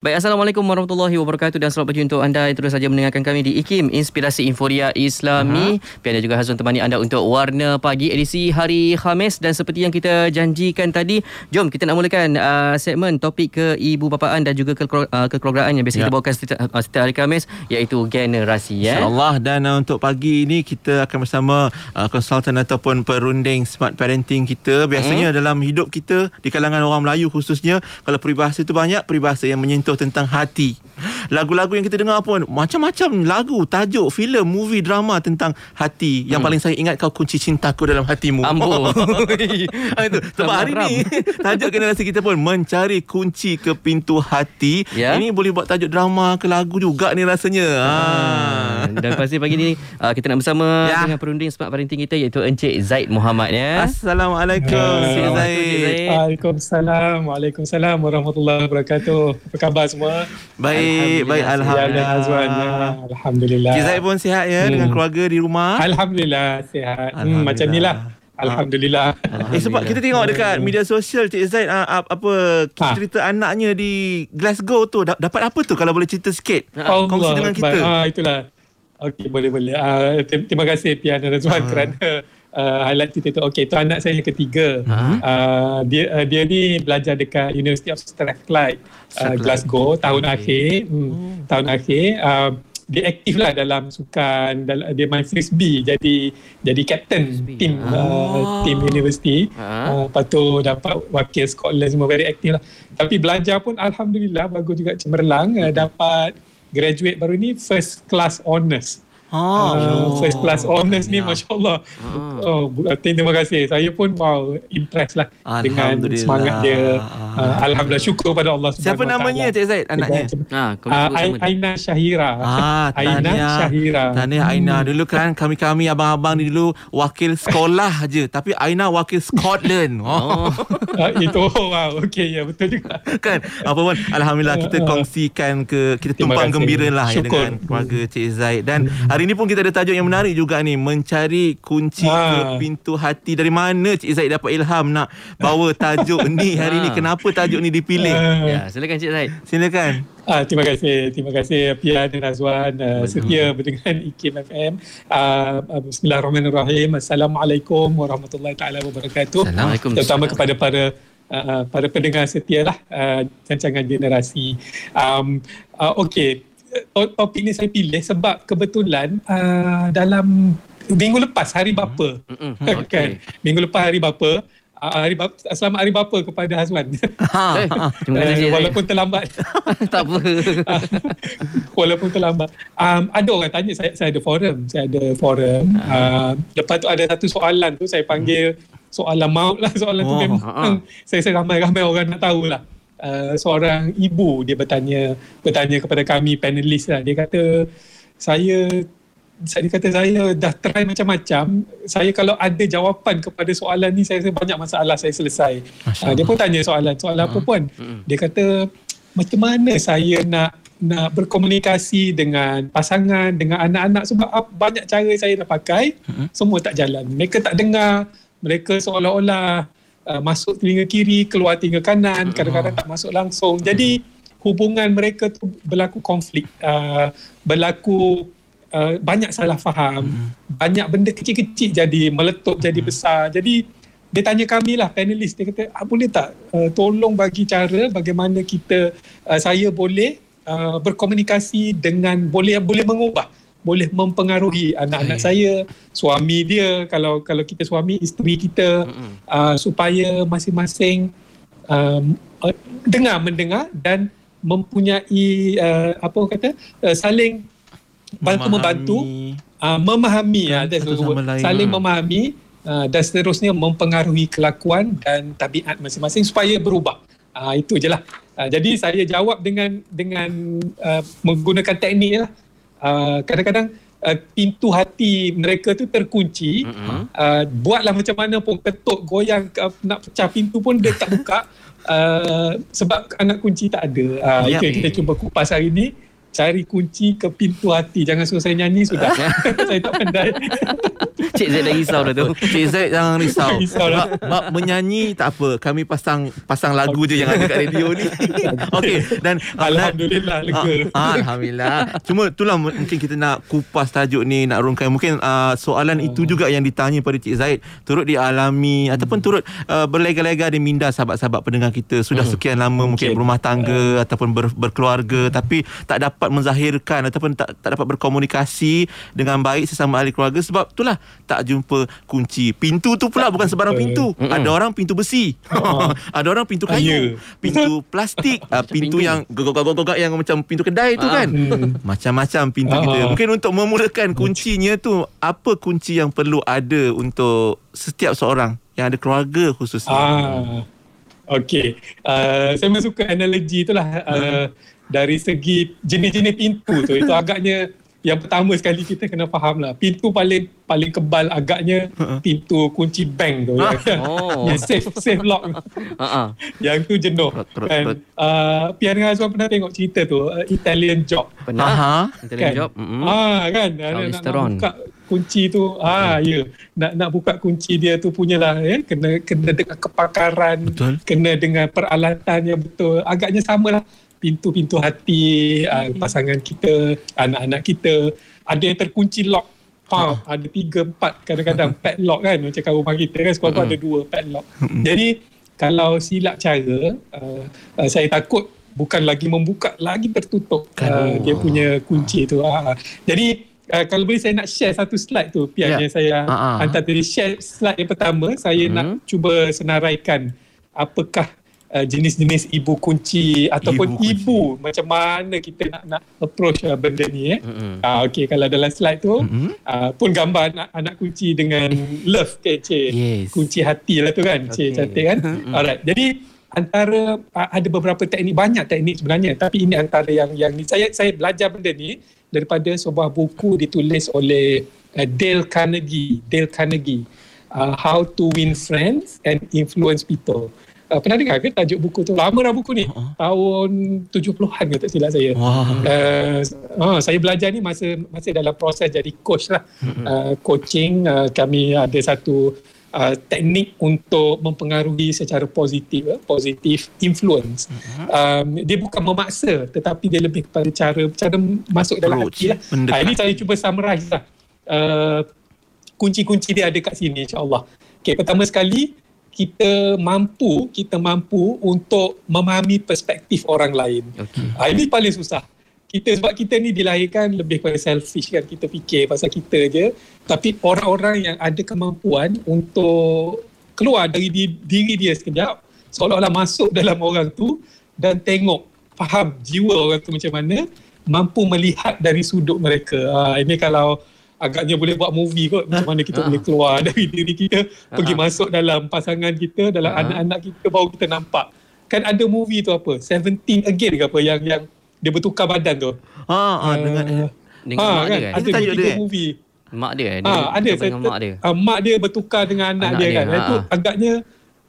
Baik, Assalamualaikum warahmatullahi wabarakatuh dan selamat pagi untuk anda yang terus saja mendengarkan kami di IKIM, Inspirasi Inforia Islami. Uh-huh. Pian juga Hazwan temani anda untuk Warna Pagi edisi hari Khamis dan seperti yang kita janjikan tadi, jom kita nak mulakan uh, segmen topik ke ibu bapaan dan juga ke uh, kekeluargaan yang biasa ya. kita bawakan setiap, uh, setiap hari Khamis iaitu generasi. Ya. InsyaAllah dan uh, untuk pagi ini kita akan bersama uh, konsultan ataupun perunding smart parenting kita. Biasanya hmm. dalam hidup kita di kalangan orang Melayu khususnya, kalau peribahasa itu banyak, peribahasa yang menyentuh contoh tentang hati. Lagu-lagu yang kita dengar pun macam-macam lagu, tajuk, filem, movie, drama tentang hati. Yang hmm. paling saya ingat kau kunci cintaku dalam hatimu. Ambo. itu. Sebab hari ni tajuk generasi kita pun mencari kunci ke pintu hati. Ya? Ini boleh buat tajuk drama ke lagu juga ni rasanya. Ha. Dan pasti pagi ni uh, kita nak bersama ya. dengan perunding smart parenting kita iaitu Encik Zaid Muhammad ya. Assalamualaikum. Encik Zaid. Waalaikumsalam. Waalaikumsalam warahmatullahi wabarakatuh. Apa khabar semua? Baik, baik alhamdulillah. alhamdulillah. Zaid pun sihat ya hmm. dengan keluarga di rumah? Alhamdulillah sihat. Hmm, alhamdulillah. Hmm, macam inilah. Alhamdulillah. Alhamdulillah. Eh sebab kita tengok dekat media sosial Cik Zaid uh, apa ha. cerita anaknya di Glasgow tu dapat apa tu kalau boleh cerita sikit? Allah Kongsi dengan kita. Ah itulah. Okey boleh boleh. Uh, terima kasih Pian dan Razwan kerana uh, highlight cerita tu. Okey, tu anak saya yang ketiga. Uh-huh. Uh, dia uh, dia ni belajar dekat University of Strathclyde, uh, Glasgow tahun okay. akhir. Hmm, oh. tahun akhir. Uh, dia aktif lah dalam sukan dia main frisbee jadi jadi captain team oh. uh, team university uh-huh. uh, lepas tu dapat wakil Scotland semua very aktif lah tapi belajar pun Alhamdulillah bagus juga cemerlang uh, dapat graduate baru ni first class honours Ah, uh, first class honors ni ya. Masya Allah ah. oh, Terima kasih. Saya pun wow Impress lah Dengan semangat dia. Uh, Alhamdulillah Syukur pada Allah Siapa namanya Cik Zaid Anaknya? Ha, uh, Aina Syahira. Ah, Aina Syahira. Tahniah Aina. Hmm. Dulu kan Kami-kami abang-abang ni dulu Wakil sekolah je. Tapi Aina wakil Scotland. Oh. uh, Itu wow. Okay ya betul juga. Kan? Apa pun Alhamdulillah kita kongsikan ke Kita tumpang gembira lah ya, Dengan keluarga Cik Zaid. Dan hmm. Hari ni pun kita ada tajuk yang menarik juga ni Mencari kunci ha. ke pintu hati Dari mana Cik Zaid dapat ilham nak bawa tajuk ni hari ni ha. Kenapa tajuk ni dipilih ha. Ya, Silakan Cik Zaid Silakan Ah, terima kasih, terima kasih Pia dan Azwan uh, setia dengan IKIM FM. Uh, ah, Bismillahirrahmanirrahim. Assalamualaikum warahmatullahi taala wabarakatuh. Assalamualaikum. Terutama kepada para uh, para pendengar setia lah uh, rancangan generasi. Um, uh, Okey, topik ni saya pilih sebab kebetulan uh, dalam minggu lepas hari bapa mm-hmm. okay. kan minggu lepas hari bapa uh, hari bapa selamat hari bapa kepada Hazwan. Ha, ha, terima kasih. Uh, walaupun terlambat. tak apa. Walaupun terlambat. Um, ada orang tanya saya saya ada forum, saya ada forum. Uh, lepas tu ada satu soalan tu saya panggil soalan maut lah soalan oh, tu memang uh, uh. saya saya ramai-ramai orang nak tahu lah uh, seorang ibu dia bertanya bertanya kepada kami panelis lah. Dia kata saya saya kata saya dah try macam-macam. Saya kalau ada jawapan kepada soalan ni saya rasa banyak masalah saya selesai. Uh, dia pun tanya soalan. Soalan uh, apa pun. Uh, dia kata macam mana saya nak nak berkomunikasi dengan pasangan dengan anak-anak? Sebab banyak cara saya dah pakai. Uh, semua tak jalan. Mereka tak dengar. Mereka seolah-olah uh, masuk telinga kiri keluar telinga kanan kadang-kadang tak masuk langsung. Jadi hubungan mereka tu berlaku konflik uh, berlaku uh, banyak salah faham. Banyak benda kecil-kecil jadi meletup jadi besar. Jadi dia tanya kami lah panelis dia kata ah, boleh tak uh, tolong bagi cara bagaimana kita uh, saya boleh uh, berkomunikasi dengan boleh boleh mengubah boleh mempengaruhi anak-anak saya, suami dia kalau kalau kita suami isteri kita uh, supaya masing-masing um, uh, dengar mendengar dan mempunyai uh, apa kata uh, saling bantu membantu uh, memahami. Uh, saling memahami uh, dan seterusnya mempengaruhi kelakuan dan tabiat masing-masing supaya berubah. Uh, itu je lah. Uh, jadi saya jawab dengan dengan uh, menggunakan teknik lah uh, kadang-kadang uh, pintu hati mereka tu terkunci. Mm-hmm. uh, buatlah macam mana pun ketuk goyang uh, nak pecah pintu pun dia tak buka. Uh, sebab anak kunci tak ada. Uh, yep. itu yang kita cuba kupas hari ni. Cari kunci ke pintu hati. Jangan suruh saya nyanyi sudah. Saya tak pandai Cik Zaid dah risau dah tu. Cik Zaid jangan risau. Risau. Mak, mak menyanyi tak apa. Kami pasang pasang lagu je yang ada kat radio ni. Okey dan Alhamdulillah lega. Ah, Alhamdulillah. Cuma itulah mungkin kita nak kupas tajuk ni nak rungkai mungkin uh, soalan itu juga yang ditanya pada Cik Zaid turut dialami hmm. ataupun turut uh, berlega-lega di minda sahabat-sahabat pendengar kita sudah Hmm. sekian lama mungkin Mungkin. berumah tangga ataupun ber, berkeluarga tapi tak dapat menzahirkan ataupun tak tak dapat berkomunikasi dengan baik sesama ahli keluarga sebab itulah tak jumpa kunci. Pintu tu pula bukan sebarang pintu. Mm-mm. Ada orang pintu besi. Ada orang pintu Ah, ya. kayu. Pintu plastik, uh, pintu pintu. yang gogok-gogok yang macam pintu kedai tu Ah. kan. Hmm. Macam-macam pintu Ah. kita. Mungkin untuk memulakan kuncinya tu apa kunci yang perlu ada untuk setiap seorang yang ada keluarga khususnya. Ah, okay. Uh, saya memang suka analogi tu lah. Uh, dari segi jenis-jenis pintu tu. Itu agaknya yang pertama sekali kita kena faham lah. Pintu paling paling kebal agaknya pintu kunci bank tu. yang, Oh. yang safe safe lock. Ha ah. yang tu jenuh. Kan? Uh, Pian dengan Azwan pernah tengok cerita tu. Uh, Italian Job. Pernah. Aha. Intelligent Kan? job. Mm-mm. Ah kan nak, nak, buka kunci tu ah ya nak nak buka kunci dia tu punyalah ya kena kena dengan kepakaran Betul. kena dengan peralatan yang betul agaknya samalah pintu-pintu hati ah, pasangan kita anak-anak kita. Ada yang terkunci lock. Ha, ada tiga empat kadang-kadang padlock kan. Macam kat rumah kita kan sekolah ada dua padlock. Jadi kalau silap cara uh, uh, saya takut bukan lagi membuka lagi tertutup uh, dia punya kunci tu. Uh, jadi uh, kalau boleh saya nak share satu slide tu Pian Ya. yang saya ah. hantar tadi. Share slide yang pertama saya Hmm. nak cuba senaraikan apakah uh, jenis-jenis ibu kunci ataupun Ibu ibu, kunci. macam mana kita nak nak approach uh, benda ni eh Mm-mm. Ah okey kalau dalam slide tu Mm-mm. uh, pun gambar anak, anak kunci dengan love ke cik Yes. kunci hati lah tu kan cik Okay. cantik kan alright jadi antara uh, ada beberapa teknik banyak teknik sebenarnya tapi ini antara yang yang ni saya saya belajar benda ni daripada sebuah buku ditulis oleh uh, Dale Carnegie Dale Carnegie uh, How to Win Friends and Influence People Uh, pernah dengar ke tajuk buku tu? Lama dah buku ni. Uh-uh. Tahun 70-an ke tak silap saya. Wah. Uh, uh, saya belajar ni masa masih dalam proses jadi coach lah. Uh, coaching uh, kami ada satu uh, teknik untuk mempengaruhi secara positif, uh, positif influence. Um, dia bukan memaksa tetapi dia lebih kepada cara cara masuk dalam hati lah. Uh, ini saya cuba summarize lah. Uh, kunci-kunci dia ada kat sini insyaAllah. Okay, pertama sekali kita mampu kita mampu untuk memahami perspektif orang lain. Okey. Ha, ini paling susah. Kita sebab kita ni dilahirkan lebih kepada selfish kan kita fikir pasal kita je tapi orang-orang yang ada kemampuan untuk keluar dari di, diri dia sekejap seolah-olah masuk dalam orang tu dan tengok faham jiwa orang tu macam mana mampu melihat dari sudut mereka. Ha, ini kalau agaknya boleh buat movie kot macam mana kita Ah. boleh keluar dari diri kita pergi Ah. masuk dalam pasangan kita dalam Ah. anak-anak kita baru kita nampak kan ada movie tu apa 17 again ke apa yang yang dia bertukar badan tu Ha, ha dengan Dengan ha, mak kan dia kan? ada tajuk dia, movie Mak dia. ha, ada saya mak dia. ah, mak dia bertukar dengan anak, Anak dia, dia, kan ha. itu agaknya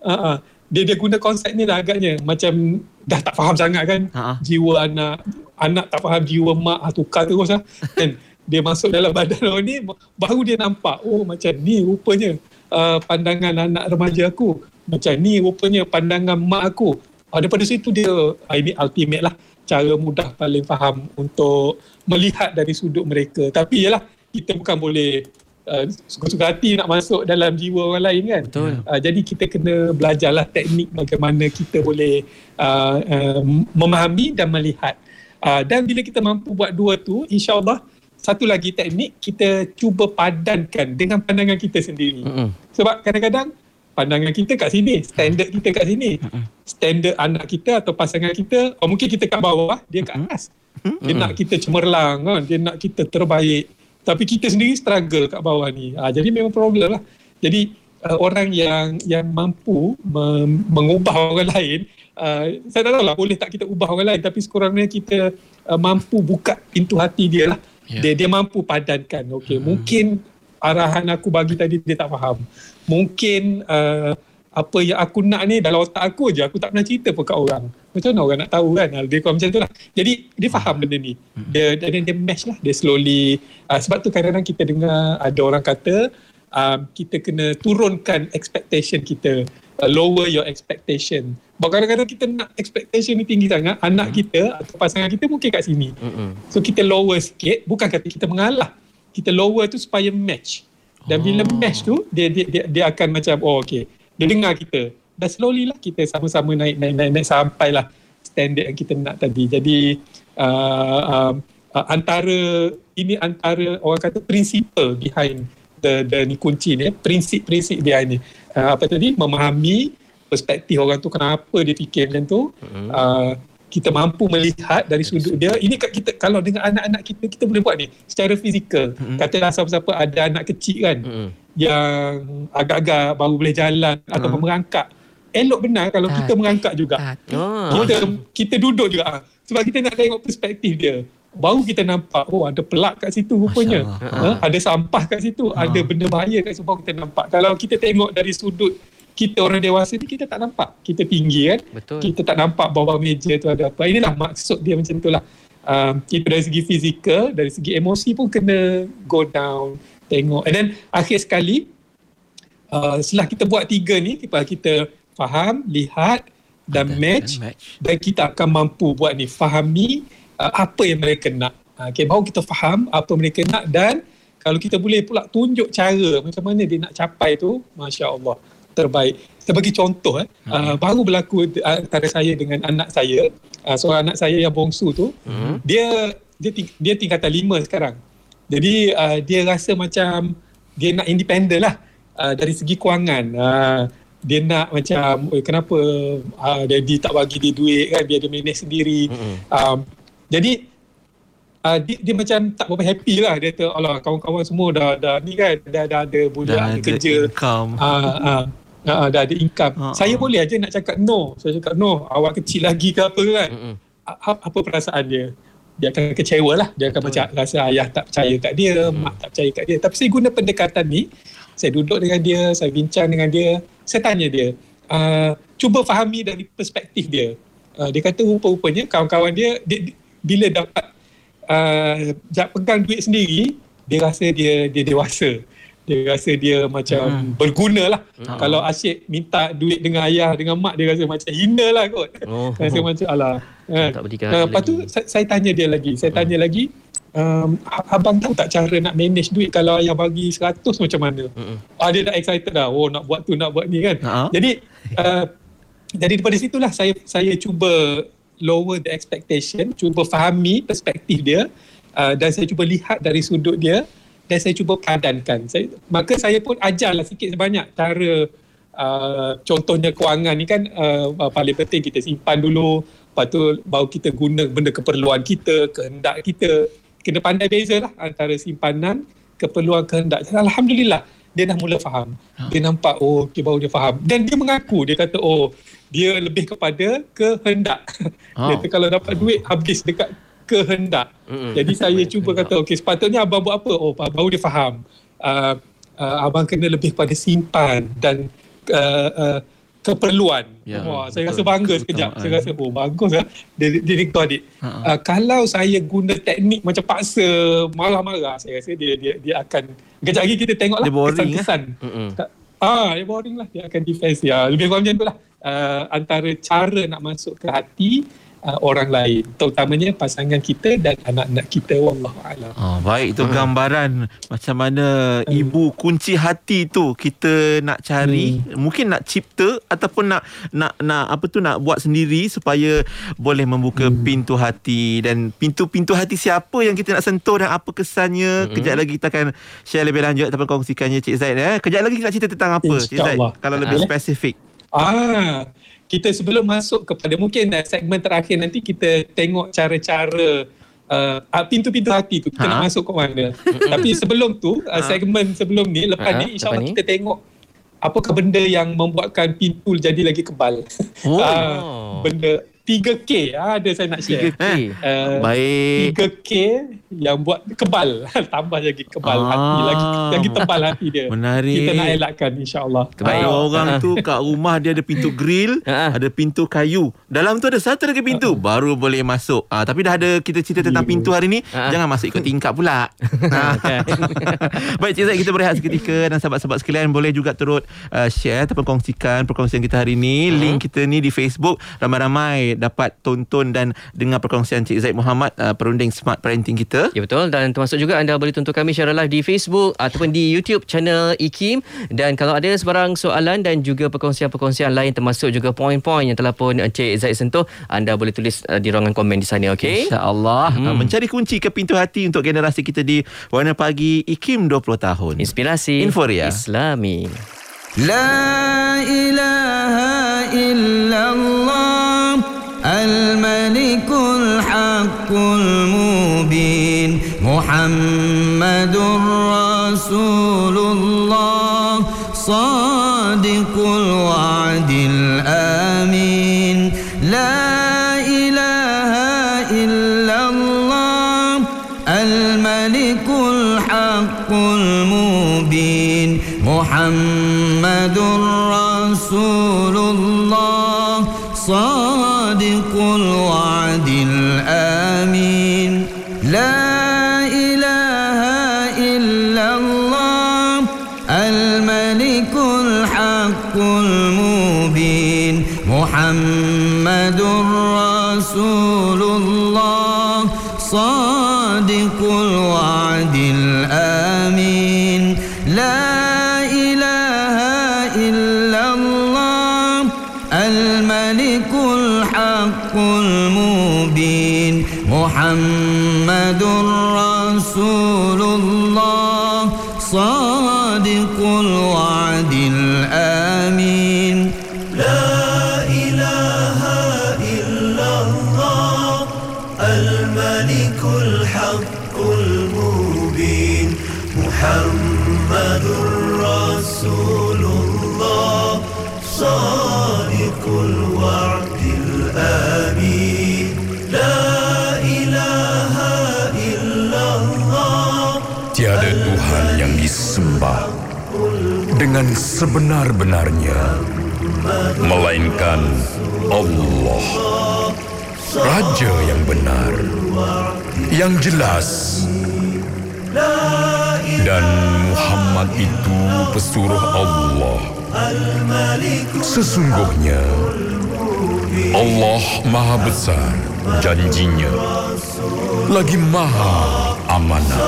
ah, ah, dia dia guna konsep ni lah agaknya macam dah tak faham sangat kan Ha, ha. jiwa anak anak tak faham jiwa mak ah, tukar terus lah kan dia masuk dalam badan orang ni baru dia nampak oh macam ni rupanya uh, pandangan anak remaja aku macam ni rupanya pandangan mak aku uh, daripada situ dia uh, ini ultimate lah cara mudah paling faham untuk melihat dari sudut mereka tapi yalah kita bukan boleh uh, suka-suka hati nak masuk dalam jiwa orang lain kan Betul. Uh, jadi kita kena belajarlah teknik bagaimana kita boleh uh, uh, memahami dan melihat. Uh, dan bila kita mampu buat dua tu, insyaAllah satu lagi teknik kita cuba padankan dengan pandangan kita sendiri. Mm-mm. Sebab kadang-kadang pandangan kita kat sini, standard kita kat sini. Standard anak kita atau pasangan kita, oh mungkin kita kat bawah, dia kat atas. Dia nak kita cemerlang kan, dia nak kita terbaik. Tapi kita sendiri struggle kat bawah ni. Ha, jadi memang problem lah. Jadi uh, orang yang yang mampu mem- mengubah orang lain, uh, saya tak tahu lah boleh tak kita ubah orang lain tapi sekurang-kurangnya kita uh, mampu buka pintu hati dia lah. Ya. Dia dia mampu padankan. Okey, mungkin arahan aku bagi tadi dia tak faham. Mungkin uh, apa yang aku nak ni dalam otak aku je aku tak pernah cerita pun kat orang. Macam mana orang nak tahu kan? Dia kurang macam tu lah. Jadi dia faham benda ni. Dia dia, dia, dia match lah. Dia slowly uh, sebab tu kadang-kadang kita dengar ada orang kata um, kita kena turunkan expectation kita uh, lower your expectation. Sebab kadang-kadang kita nak expectation ni tinggi sangat anak Hmm. kita atau pasangan kita mungkin kat sini. Mm-mm. so kita lower sikit bukan kata kita mengalah. Kita lower tu supaya match. Dan bila Oh. match tu dia, dia dia dia akan macam oh okay. Dia dengar kita. Dan slowly lah kita sama-sama naik naik naik, naik sampailah standard yang kita nak tadi. Jadi uh, um, uh, antara ini antara orang kata principle behind the the ni kunci ni eh, prinsip-prinsip behind ni uh, apa tadi memahami perspektif orang tu kenapa dia fikir macam tu Mm-mm. uh, kita mampu melihat dari sudut dia ini kat kita kalau dengan anak-anak kita kita boleh buat ni secara fizikal Mm-mm. katalah siapa-siapa ada anak kecil kan Mm-mm. yang agak-agak baru boleh jalan atau Hmm. merangkak elok benar kalau Tak. kita merangkak juga Ah. kita kita duduk juga ah. sebab kita nak tengok perspektif dia baru kita nampak oh ada pelak kat situ rupanya. Ha? ada sampah kat situ ada benda bahaya kat situ baru kita nampak. Kalau kita tengok dari sudut kita orang dewasa ni kita tak nampak. Kita tinggi kan? Betul. kita tak nampak bawah meja tu ada apa. Inilah maksud dia macam tu lah. Um, kita dari segi fizikal dari segi emosi pun kena go down tengok. And then akhir sekali uh, setelah kita buat tiga ni kita, kita faham lihat dan Dan- match dan match. dan kita akan mampu buat ni. Fahami uh, apa yang mereka nak? Uh, okay, baru kita faham apa mereka nak dan kalau kita boleh pula tunjuk cara macam mana dia nak capai tu Masya Allah terbaik. Saya bagi contoh eh, uh, baru berlaku antara saya dengan anak saya. Uh, seorang anak saya yang bongsu tu Mhm. dia dia ting- dia tingkatan lima sekarang. Jadi uh, dia rasa macam dia nak independent lah uh, dari segi kewangan. Uh, dia nak macam "Oi, kenapa uh, daddy tak bagi dia duit kan biar dia manage sendiri. Mm-mm. um, jadi uh, dia, dia macam tak berapa happy lah. Dia kata alah kawan-kawan semua dah dah ni kan? Dah dah ada budak Dah ada ada kerja. income. ah ah ah, dah ada income. Ah, saya boleh aja nak cakap no. Saya cakap no. Awak kecil lagi ke apa kan. A- apa perasaan dia? Dia akan kecewa lah. Dia akan macam rasa ayah tak percaya kat dia Hmm. mak tak percaya kat dia. Tapi saya guna pendekatan ni saya duduk dengan dia saya bincang dengan dia saya tanya dia uh, cuba fahami dari perspektif dia. Uh, dia kata rupa-rupanya kawan-kawan dia, dia bila dapat uh, pegang duit sendiri dia rasa dia dia dewasa dia rasa dia macam Hmm. berguna lah Hmm. kalau asyik minta duit dengan ayah dengan mak dia rasa macam hina lah kot Oh. rasa macam alah Tak Uh, lepas tu saya, saya tanya dia lagi. Saya tanya lagi, um, abang tahu tak cara nak manage duit kalau ayah bagi 100 macam mana? Mm-mm. Ah, dia dah excited dah. Oh nak buat tu, nak buat ni kan. Ha. Jadi uh, jadi daripada situlah saya saya cuba lower the expectation, cuba fahami perspektif dia uh, dan saya cuba lihat dari sudut dia dan saya cuba padankan. Saya, maka saya pun ajarlah sikit sebanyak cara uh, contohnya kewangan ni kan uh, paling penting kita simpan dulu lepas tu baru kita guna benda keperluan kita, kehendak kita. Kena pandai beza lah antara simpanan, keperluan, kehendak. Dan Alhamdulillah dia dah mula faham. Dia nampak oh okay, baru dia faham. Dan dia mengaku dia kata oh dia lebih kepada kehendak. Oh. Dia kata kalau dapat duit habis dekat kehendak. Mm-mm. Jadi saya cuba kata okey sepatutnya abang buat apa? Oh baru dia faham. Uh, uh, abang kena lebih kepada simpan dan uh, uh, keperluan. Ya, Wah, saya betul. rasa bangga sekejap. betul. Saya rasa oh bagus ah. Dia dia got it. Ha, Uh, kalau saya guna teknik macam paksa marah-marah, saya rasa dia dia dia akan kejap lagi kita tengoklah kesan-kesan. Mm-mm. Ah, dia boring lah. Dia akan defense ya. Lebih kurang macam tu lah. Uh, antara cara nak masuk ke hati uh, orang lain. Terutamanya pasangan kita dan anak-anak kita. Wallahualam. Oh, baik itu Hmm. gambaran macam mana Hmm. ibu kunci hati tu kita nak cari Hmm. mungkin nak cipta ataupun nak nak nak apa tu nak buat sendiri supaya boleh membuka Hmm. pintu hati dan pintu-pintu hati siapa yang kita nak sentuh dan apa kesannya Hmm. kejap lagi kita akan share lebih lanjut ataupun kongsikannya Cik Zaid eh kejap lagi kita nak cerita tentang apa Cik Zaid kalau lebih Ah. spesifik Ah, kita sebelum masuk kepada mungkin uh, segmen terakhir nanti kita tengok cara-cara uh, ah, pintu-pintu hati tu kita Ha. nak masuk ke mana. Tapi sebelum tu uh, Ha. segmen sebelum ni lepas Ha, ni insyaAllah kita tengok apakah benda yang membuatkan pintu jadi lagi kebal. Oh. Ah, benda 3K ah, ada saya nak share. 3K. Uh, Baik. 3K yang buat kebal. Tambah lagi kebal Ah. hati. Lagi lagi tebal hati dia. Menarik. Kita nak elakkan insyaAllah. Terbaik. Ada orang tu kat rumah dia ada pintu grill, ada pintu kayu. Dalam tu ada satu lagi pintu, baru boleh masuk. Ah tapi dah ada kita cerita tentang pintu hari ni, jangan masuk ikut tingkap pula. ha. Baik Cik Zaid kita berehat seketika dan sahabat-sahabat sekalian boleh juga turut uh, share ataupun kongsikan perkongsian kita hari ni. Link kita ni di Facebook ramai-ramai dapat tonton dan dengar perkongsian Cik Zaid Muhammad uh, perunding Smart Parenting kita. Ya betul dan termasuk juga anda boleh tonton kami secara live di Facebook ataupun di YouTube channel IKIM dan kalau ada sebarang soalan dan juga perkongsian-perkongsian lain termasuk juga poin-poin yang telah pun Cik Zaid sentuh anda boleh tulis uh, di ruangan komen di sana okey. Insya-Allah hmm. uh, mencari kunci ke pintu hati untuk generasi kita di Warna Pagi IKIM 20 tahun. Inspirasi Inforia Islami. La ilaha illallah الملك الحق المبين محمد رسول الله صادق الوعد الآمين. لا إله إلا الله الملك الحق المبين محمد رسول الله صادق الوعد الآمين. لا إله إلا الله الملك الحق المبين محمد محمد رسول الله صادق الوعد الآمين لا إله إلا الله Tiada Tuhan yang disembah dengan sebenar-benarnya melainkan Allah Raja yang benar yang jelas dan Muhammad itu pesuruh Allah. Sesungguhnya Allah Maha Besar janjinya. Lagi Maha amanah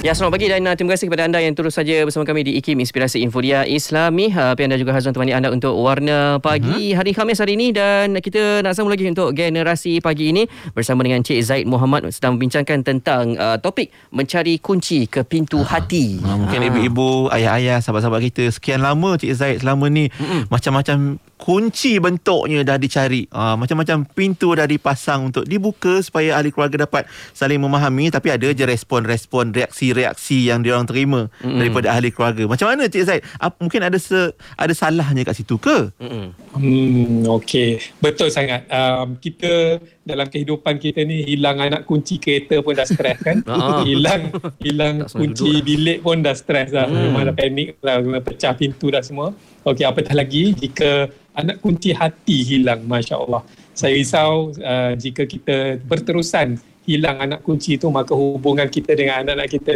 Ya, selamat pagi dan uh, terima kasih kepada anda yang terus saja bersama kami di IKIM Inspirasi Inforia Islami. Uh, anda juga Hazwan temani anda untuk Warna Pagi hari Khamis hari ini dan kita nak sambung lagi untuk generasi pagi ini bersama dengan Cik Zaid Muhammad sedang membincangkan tentang uh, topik mencari kunci ke pintu hati. Ha, mungkin ibu-ibu, ayah-ayah, sahabat-sahabat kita sekian lama Cik Zaid selama ni Mm-mm. macam-macam kunci bentuknya dah dicari. Ha, macam-macam pintu dah dipasang untuk dibuka supaya ahli keluarga dapat saling memahami tapi ada je respon-respon reaksi-reaksi yang diorang terima Mm-mm. daripada ahli keluarga. Macam mana Cik Zaid? Ap, mungkin ada se, ada salahnya kat situ ke? Hmm, okey. Betul sangat. Um, kita dalam kehidupan kita ni hilang anak kunci kereta pun dah stres kan. Ah. hilang hilang kunci duduk, bilik pun dah stres dah. Hmm. Memang dah panik lah. Memang pecah pintu dah semua. Okey, apatah lagi jika anak kunci hati hilang. Masya Allah. Saya risau uh, jika kita berterusan hilang anak kunci tu maka hubungan kita dengan anak-anak kita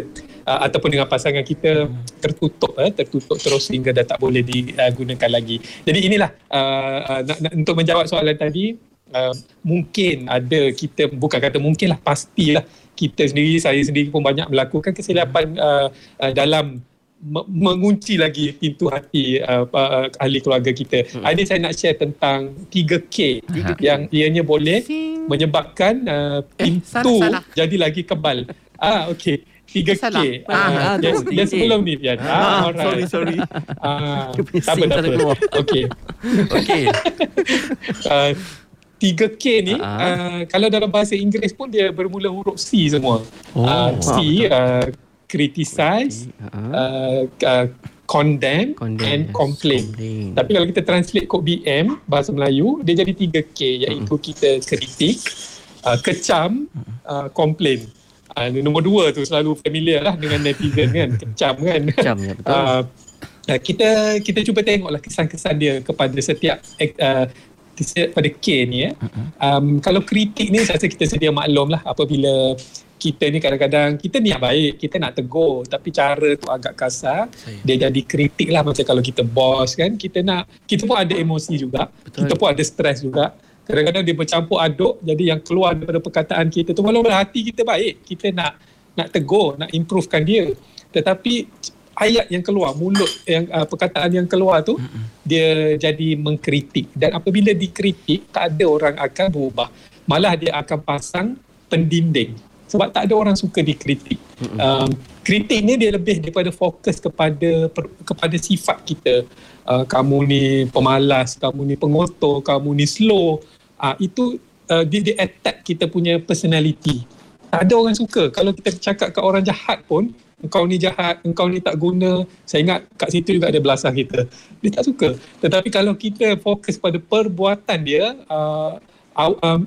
uh, ataupun dengan pasangan kita tertutup eh, tertutup terus sehingga dah tak boleh digunakan lagi. Jadi inilah uh, uh, nak, nak, untuk menjawab soalan tadi uh, mungkin ada kita bukan kata mungkin lah pastilah kita sendiri saya sendiri pun banyak melakukan kesilapan uh, uh, dalam mengunci lagi pintu hati uh, uh, ahli keluarga kita. Hmm. Ini saya nak share tentang 3K yang ianya boleh menyebabkan uh, pintu salah, salah. jadi lagi kebal. Ah okey. 3K. Salah. Ah, Ah, tu, yang 3K. sebelum ni Pian. Ah, Ah, alright. sorry, sorry. Ah, tak apa, tak apa. Okey. Okey. Uh, 3K ni Ah. uh, kalau dalam bahasa Inggeris pun dia bermula huruf C semua. Oh. Uh, C uh, criticize, Ah. uh, uh, condemn, Condemn, and yes. complain. Complain. Tapi kalau kita translate kod BM bahasa Melayu, dia jadi 3K iaitu kita kritik, uh, kecam, uh, complain. Uh, nombor dua tu selalu familiar lah dengan netizen kan, kecam kan. Kecam, ya, betul. Uh, uh, kita kita cuba tengoklah kesan-kesan dia kepada setiap uh, pada K ni ya. Um, kalau kritik ni saya rasa kita sedia maklum lah apabila kita ni kadang-kadang kita niat baik, kita nak tegur tapi cara tu agak kasar, dia jadi kritik lah macam kalau kita bos kan, kita nak kita pun ada emosi juga, Betul. kita pun ada stres juga. Kadang-kadang dia bercampur aduk jadi yang keluar daripada perkataan kita tu walaupun hati kita baik, kita nak nak tegur, nak improvekan dia. Tetapi ayat yang keluar mulut yang uh, perkataan yang keluar tu mm-hmm. dia jadi mengkritik dan apabila dikritik tak ada orang akan berubah malah dia akan pasang pendinding sebab tak ada orang suka dikritik mm-hmm. um, kritik ni dia lebih daripada fokus kepada per, kepada sifat kita uh, kamu ni pemalas kamu ni pengotor kamu ni slow uh, itu uh, dia, dia attack kita punya personality tak ada orang suka kalau kita cakap kat orang jahat pun engkau ni jahat, engkau ni tak guna. Saya ingat kat situ juga ada belasah kita. Dia tak suka. Tetapi kalau kita fokus pada perbuatan dia, uh, um,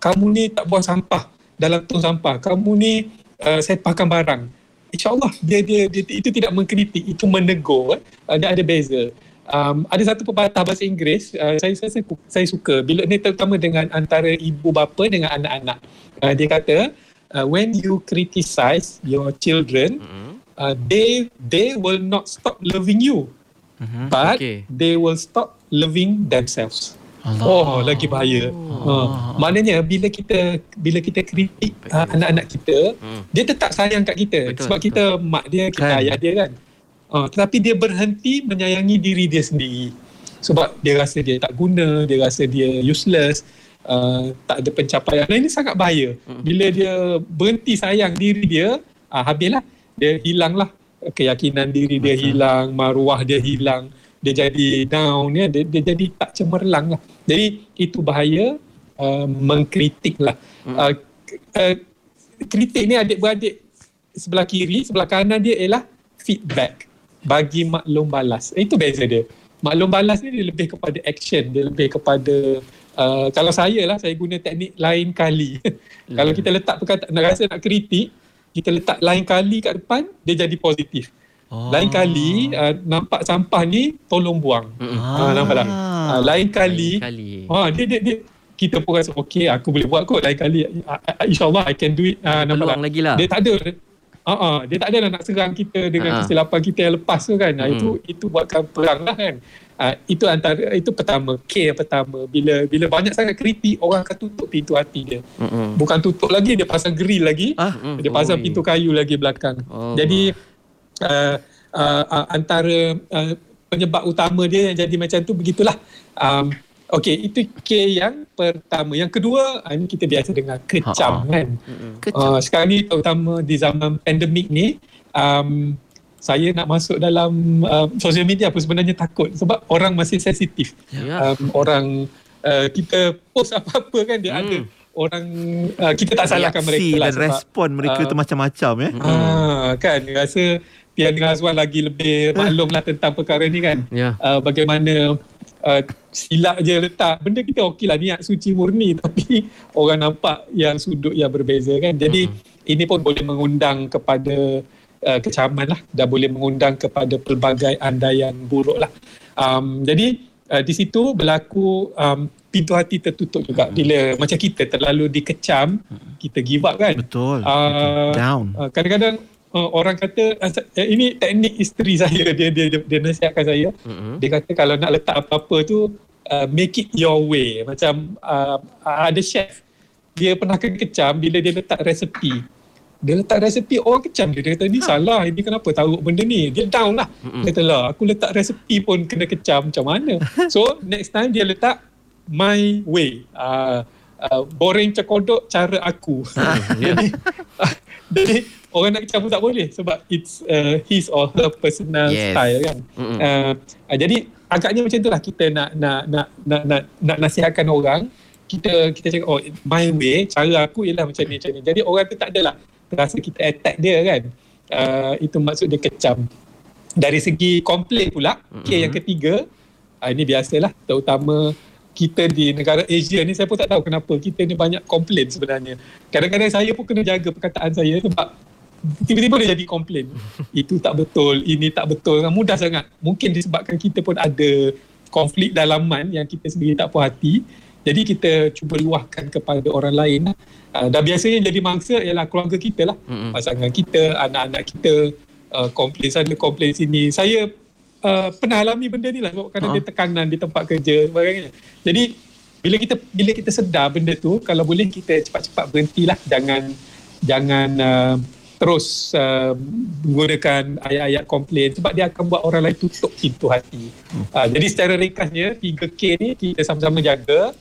kamu ni tak buang sampah dalam tong sampah. Kamu ni uh, sepakan barang. InsyaAllah dia, dia, dia, itu tidak mengkritik, itu menegur. Uh, dia ada beza. Um, ada satu pepatah bahasa Inggeris uh, saya, saya saya saya suka bila ni terutama dengan antara ibu bapa dengan anak-anak uh, dia kata uh, when you criticize your children, mm-hmm. uh, they they will not stop loving you, mm-hmm. but Okay. they will stop loving themselves. Allah. Oh, lagi bahaya. Oh. Uh, maknanya bila kita bila kita kritik uh, anak-anak kita, Hmm. dia tetap sayang kat kita Betul, sebab betul. kita mak dia, kita Kan. ayah dia kan. Uh, tetapi dia berhenti menyayangi diri dia sendiri. Sebab dia rasa dia tak guna, dia rasa dia useless, uh, tak ada pencapaian. Dan ini sangat bahaya. Bila dia berhenti sayang diri dia, uh, habislah. Dia hilanglah keyakinan diri dia hilang, maruah dia hilang, dia jadi down ya, dia, dia jadi tak cemerlang lah. Jadi itu bahaya uh, mengkritik lah. Uh, k- uh, kritik ni adik-beradik sebelah kiri, sebelah kanan dia ialah feedback bagi maklum balas. Eh, Itu beza dia. Maklum balas ni dia lebih kepada action, dia lebih kepada uh, kalau saya lah saya guna teknik lain kali. kalau kita letak perkataan nak rasa nak kritik, kita letak lain kali kat depan, dia jadi positif. Oh. Lain kali uh, nampak sampah ni tolong buang. Ah. nampak tak? Uh, lain kali, Lain kali. Ha, dia, dia, dia, kita pun rasa okay aku boleh buat kot lain kali uh, uh, insyaAllah I can do it uh, nampak tak? lagi lah. dia tak ada uh, uh, dia tak ada nak serang kita dengan Ha. kesilapan kita yang lepas tu kan uh, Hmm. itu itu buatkan perang lah kan uh, itu antara itu pertama K yang pertama bila bila banyak sangat kritik orang akan tutup pintu hati dia Mm-mm. bukan tutup lagi dia pasang grill lagi Ah, dia pasang Oi. pintu kayu lagi belakang Oh. jadi uh, uh, uh, antara uh, penyebab utama dia yang jadi macam tu begitulah um, Okey, itu K yang pertama. Yang kedua, ah, ini kita biasa dengar kecam Ha-ha. kan. Uh, sekarang ni terutama di zaman pandemik ni, um, saya nak masuk dalam uh, social media pun sebenarnya takut sebab orang masih sensitif. Ya. Um, orang uh, kita post apa-apa kan dia Hmm. ada orang uh, kita tak salahkan mereka Reaksi lah dan respon mereka ah, tu macam-macam ya. Ah, kan rasa Pian dengan Azwan lagi lebih maklum lah tentang perkara ni kan. Ya. Uh, bagaimana uh, silap je letak. Benda kita okey lah niat suci murni tapi orang nampak yang sudut yang berbeza kan. Jadi ini pun boleh mengundang kepada uh, kecaman lah. Dan boleh mengundang kepada pelbagai andaian buruk lah. Um, jadi uh, di situ berlaku um, pintu hati tertutup juga. Bila macam kita terlalu dikecam, kita give up kan. Betul. Ah, Down. Uh, kadang-kadang uh, orang kata uh, ini teknik isteri saya dia dia dia, dia nasihatkan saya. Mm-mm. Dia kata kalau nak letak apa-apa tu uh, make it your way. Macam uh, ada chef dia pernah kecam bila dia letak resepi. Dia letak resepi orang kecam dia. Dia kata ni salah. Ini kenapa taruh benda ni? Dia down lah. Dia kata lah aku letak resepi pun kena kecam macam mana. So next time dia letak my way. Uh, uh, boring cekodok cara aku. jadi, jadi orang nak kecam pun tak boleh sebab it's uh, his or her personal Yes. style kan. Uh, uh, jadi agaknya macam itulah kita nak nak nak nak nak, nak nasihatkan orang kita kita cakap oh my way cara aku ialah macam ni macam ni. Jadi orang tu tak adalah terasa kita attack dia kan. Uh, itu maksud dia kecam. dari segi komplain pula mm-hmm. K yang ketiga uh, ini biasalah terutama kita di negara Asia ni saya pun tak tahu kenapa kita ni banyak komplain sebenarnya kadang-kadang saya pun kena jaga perkataan saya sebab tiba-tiba dia jadi komplain. Itu tak betul ini tak betul. Mudah sangat. Mungkin disebabkan kita pun ada konflik dalaman yang kita sendiri tak puas hati. Jadi kita cuba luahkan kepada orang lain. Uh, dan biasanya jadi mangsa ialah keluarga kita lah. Mm-hmm. pasangan kita anak-anak kita uh, komplain sana komplain sini. Saya uh, pernah alami benda ni lah. Sebab kadang uh. dia tekanan di tempat kerja sebagainya. Jadi bila kita bila kita sedar benda tu kalau boleh kita cepat-cepat berhentilah. Jangan jangan uh, terus uh, menggunakan ayat-ayat komplain sebab dia akan buat orang lain tutup pintu hati. Uh, jadi secara ringkasnya 3K ni kita sama-sama jaga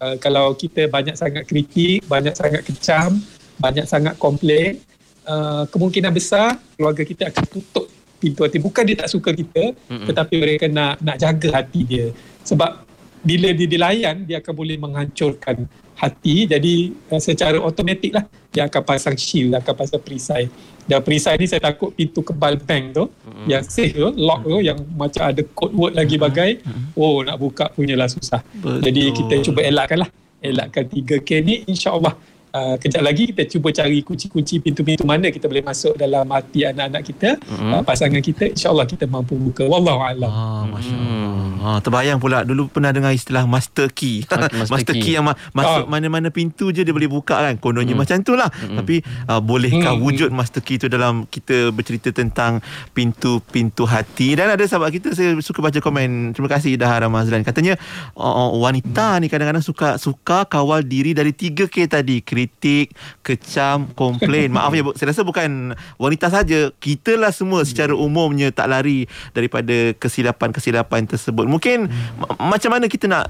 uh, kalau kita banyak sangat kritik, banyak sangat kecam, banyak sangat komplain, uh, kemungkinan besar keluarga kita akan tutup pintu hati bukan dia tak suka kita mm-hmm. tetapi mereka nak nak jaga hati dia sebab bila dia dilayan dia akan boleh menghancurkan hati jadi uh, secara automatik lah dia akan pasang shield akan pasang perisai dan perisai ni saya takut pintu kebal bank tu mm-hmm. yang safe tu lock tu yang macam ada code word lagi bagai mm-hmm. oh nak buka punyalah susah Betul. jadi kita cuba elakkan lah elakkan 3K ni insyaAllah uh, kejap lagi kita cuba cari kunci-kunci pintu-pintu mana kita boleh masuk dalam hati anak-anak kita mm-hmm. uh, pasangan kita insyaallah kita mampu buka wallahu alam ah masyaallah hmm. ha terbayang pula dulu pernah dengar istilah master key master, master key. key yang ma- masuk oh. mana-mana pintu je dia boleh buka kan kononnya mm. macam itulah mm. tapi uh, bolehkah mm. wujud master key tu dalam kita bercerita tentang pintu-pintu hati dan ada sahabat kita saya suka baca komen terima kasih Dahar Ramazlan katanya oh, wanita mm. ni kadang-kadang suka suka kawal diri dari 3K tadi kritik, kecam, komplain. Maaf ya, saya rasa bukan wanita saja. Kita lah semua secara umumnya tak lari daripada kesilapan-kesilapan tersebut. Mungkin hmm. macam mana kita nak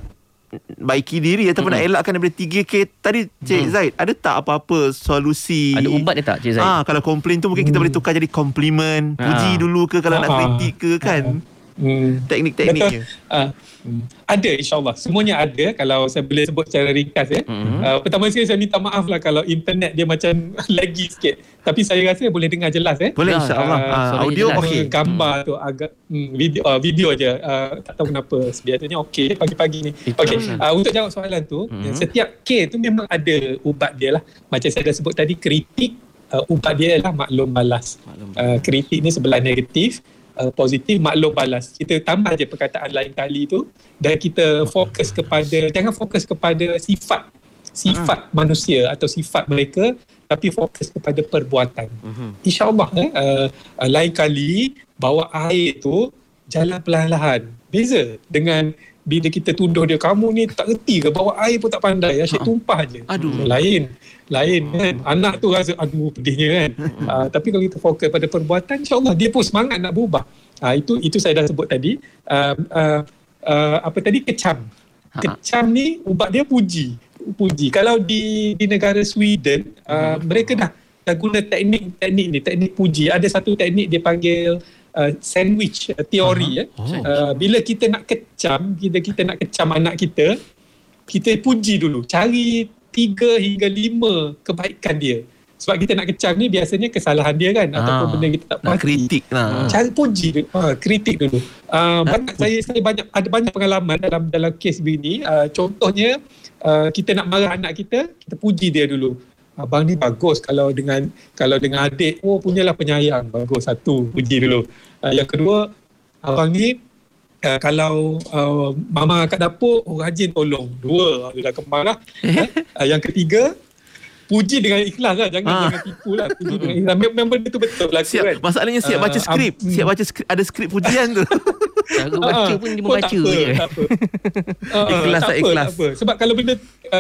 baiki diri ataupun hmm. nak elakkan daripada 3K tadi Cik hmm. Zaid ada tak apa-apa solusi ada ubat dia tak Cik Zaid ha, kalau komplain tu mungkin kita hmm. boleh tukar jadi komplimen puji ha. dulu ke kalau ha. nak kritik ke kan ha. Hmm. Teknik-tekniknya. Uh, ada insyaAllah. Semuanya ada kalau saya boleh sebut secara ringkas. Ya. Mm-hmm. Uh, pertama sekali saya minta maaf lah kalau internet dia macam lagi sikit. Tapi saya rasa boleh dengar jelas. Eh. Boleh insyaAllah. Uh, uh, audio okey. Gambar hmm. tu agak hmm, video uh, video je. Uh, tak tahu kenapa. Biasanya okey pagi-pagi ni. Okey. Uh, untuk jawab soalan tu. Mm-hmm. Setiap K tu memang ada ubat dia lah. Macam saya dah sebut tadi kritik. Uh, ubat dia adalah maklum balas. Maklum. Uh, kritik ni sebelah negatif uh, positif maklum balas. Kita tambah je perkataan lain kali tu dan kita fokus kepada jangan fokus kepada sifat sifat uh manusia atau sifat mereka tapi fokus kepada perbuatan. Uh-huh. insyaallah eh, uh, uh, lain kali bawa air tu jalan perlahan-lahan. Beza dengan bila kita tuduh dia kamu ni tak reti ke? Bawa air pun tak pandai. Asyik ha. tumpah je. Aduh. Lain lain kan? Anak tu rasa aduh pedihnya kan? Uh, tapi kalau kita fokus pada perbuatan insyaallah dia pun semangat nak berubah. Uh, itu itu saya dah sebut tadi. Uh, uh, uh, apa tadi? Kecam. Kecam ni ubat dia puji. Puji. Kalau di di negara Sweden uh, hmm. mereka dah dah guna teknik teknik ni teknik puji. Ada satu teknik dia panggil uh, sandwich uh, teori uh-huh. eh. uh, bila kita nak kecam kita kita nak kecam anak kita kita puji dulu. Cari tiga hingga lima kebaikan dia. Sebab kita nak kecam ni biasanya kesalahan dia kan ha, ataupun benda kita tak nak kritik lah. Cari puji dulu ha, kritik dulu. Uh, banyak saya saya banyak ada banyak pengalaman dalam dalam kes begini. Uh, contohnya uh, kita nak marah anak kita kita puji dia dulu. Abang ni bagus kalau dengan kalau dengan adik. Oh punyalah penyayang. Bagus satu. Puji dulu. Uh, yang kedua abang ni uh, kalau uh, mama kat dapur oh, rajin tolong. Dua dah kembang lah uh, yang ketiga puji dengan ikhlas lah jangan ha. jangan tipu lah puji dengan ikhlas memang benda tu betul berlaku siap. kan masalahnya siap baca skrip uh, siap baca skrip ada skrip pujian tu Aku baca pun dia membaca je. Ikhlas tak ikhlas. Sebab kalau benda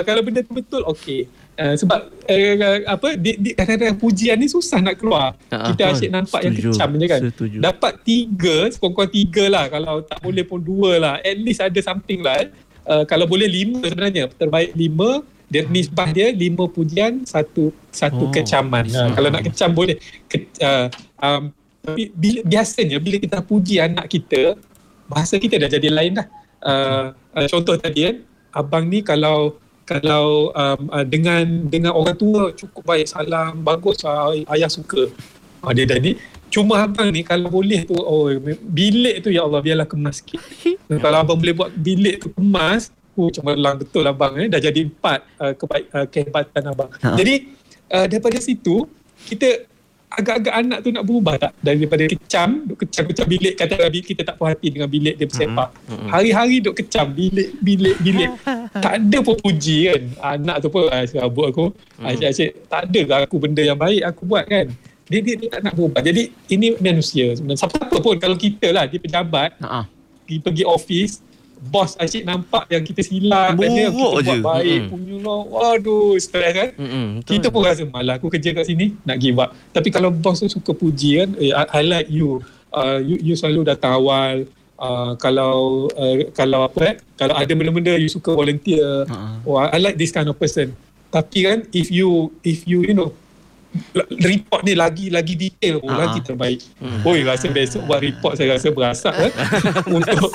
kalau benda tu betul okey. Uh, sebab uh, apa di, di kadang-kadang pujian ni susah nak keluar. Uh, kita asyik nampak setuju, yang kecam je kan. Setuju. Dapat tiga, sekurang-kurang tiga lah. Kalau tak boleh pun dua lah. At least ada something lah. Uh, kalau boleh lima sebenarnya. Terbaik lima. Dia nisbah dia lima pujian, satu satu oh, kecaman. Uh, kalau nak kecam boleh. Ke, uh, um, tapi bila, biasanya bila kita puji anak kita, bahasa kita dah jadi lain dah. Uh, uh, contoh tadi kan, abang ni kalau kalau um, uh, dengan dengan orang tua cukup baik salam bagus uh, ayah suka uh, dia dah ni Cuma abang ni kalau boleh tu oh bilik tu ya Allah biarlah kemas sikit. Kalau abang boleh buat bilik tu kemas, oh cemerlang betul abang eh dah jadi empat uh, kebaik, uh, kehebatan abang. Ha. Jadi uh, daripada situ kita agak-agak anak tu nak berubah tak? Daripada kecam duk kecam-kecam bilik kata Nabi kita tak puas hati dengan bilik dia bersepak hari-hari duk kecam bilik bilik bilik. Tak ada pun puji kan? Anak tu pun ah, serabut aku. Asyik-asyik tak ada lah aku benda yang baik aku buat kan? Dia, dia, dia tak nak berubah. Jadi ini manusia sebenarnya. Siapa pun kalau kita lah di pejabat Ha. pergi, pergi office bos asyik nampak yang kita silap Buruk kita buat je. baik Mm-mm. punya lah waduh stres kan Mm-mm, betul. kita pun rasa malah aku kerja kat sini nak give up. Tapi kalau bos tu suka puji kan, eh, I, I like you. Uh, you. You selalu datang awal. Uh, kalau uh, kalau apa eh, kalau ada benda-benda you suka volunteer. Ha. Oh, I I like this kind of person. Tapi kan if you if you you know report ni lagi lagi detail oh, Ha. lagi terbaik. Oi rasa besok buat report saya rasa berasak kan untuk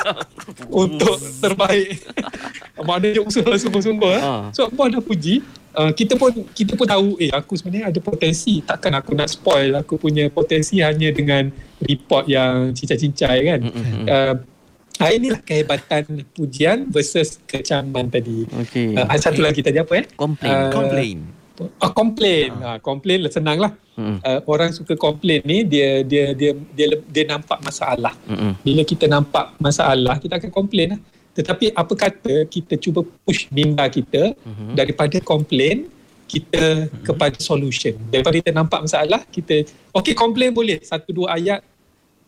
untuk terbaik. Maknanya usaha sungguh-sungguh eh. Ha. So bos dah puji uh, kita pun kita pun tahu eh aku sebenarnya ada potensi takkan aku nak spoil aku punya potensi hanya dengan report yang cincai-cincai kan Mm-mm. uh, uh, inilah kehebatan pujian versus kecaman tadi Okey. uh, satu lagi tadi apa eh Komplain. Uh, Complain. Oh, komplain. Ha. komplain lah senang lah. Mm-mm. Uh, orang suka komplain ni dia dia dia dia dia nampak masalah. Mm-mm. Bila kita nampak masalah, kita akan komplain lah. Tetapi apa kata kita cuba push minda kita Mhm. daripada komplain kita kepada solution. Daripada kita nampak masalah, kita okey komplain boleh satu dua ayat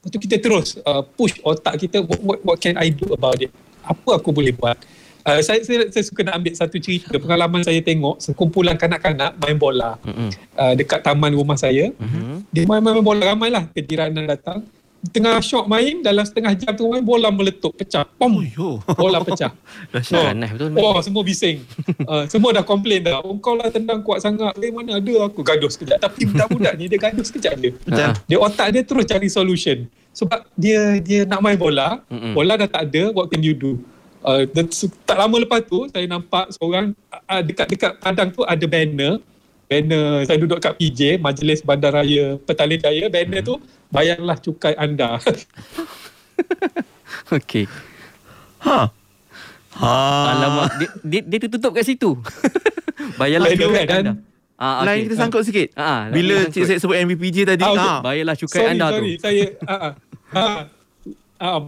Lepas tu kita terus uh, push otak kita what, what, what can I do about it? Apa aku boleh buat? Uh, saya, saya saya suka nak ambil satu cerita pengalaman saya tengok sekumpulan kanak-kanak main bola uh, dekat taman rumah saya. Mhm. Dia main-main bola ramai lah kejiranan datang. Tengah syok main dalam setengah jam tu main bola meletup pecah. Pom. Oh. Bola pecah. Dahsyat. Ganas betul. Oh, semua bising. Uh, semua dah komplain dah. Oh, kau lah tendang kuat sangat. Eh, mana ada aku gaduh sekejap. Tapi budak-budak ni dia gaduh sekejap. Betul. Ha. Dia otak dia terus cari solution. Sebab dia dia nak main bola, Mm-mm. bola dah tak ada, what can you do? Uh, dan tak lama lepas tu saya nampak seorang uh, dekat-dekat padang tu ada banner banner saya duduk kat PJ Majlis Bandaraya Petaling Jaya banner tu bayarlah cukai anda Okey. Ha. Ha. Alamak, dia, dia, dia tertutup kat situ. Bayarlah cukai dan- anda. Ah, Lain kita sangkut sikit. Ah, Bila Cik. Zaid sebut MVPJ tadi. Ah, Ha. Bayarlah cukai sorry, anda sorry. tu. Saya uh, uh, uh, uh,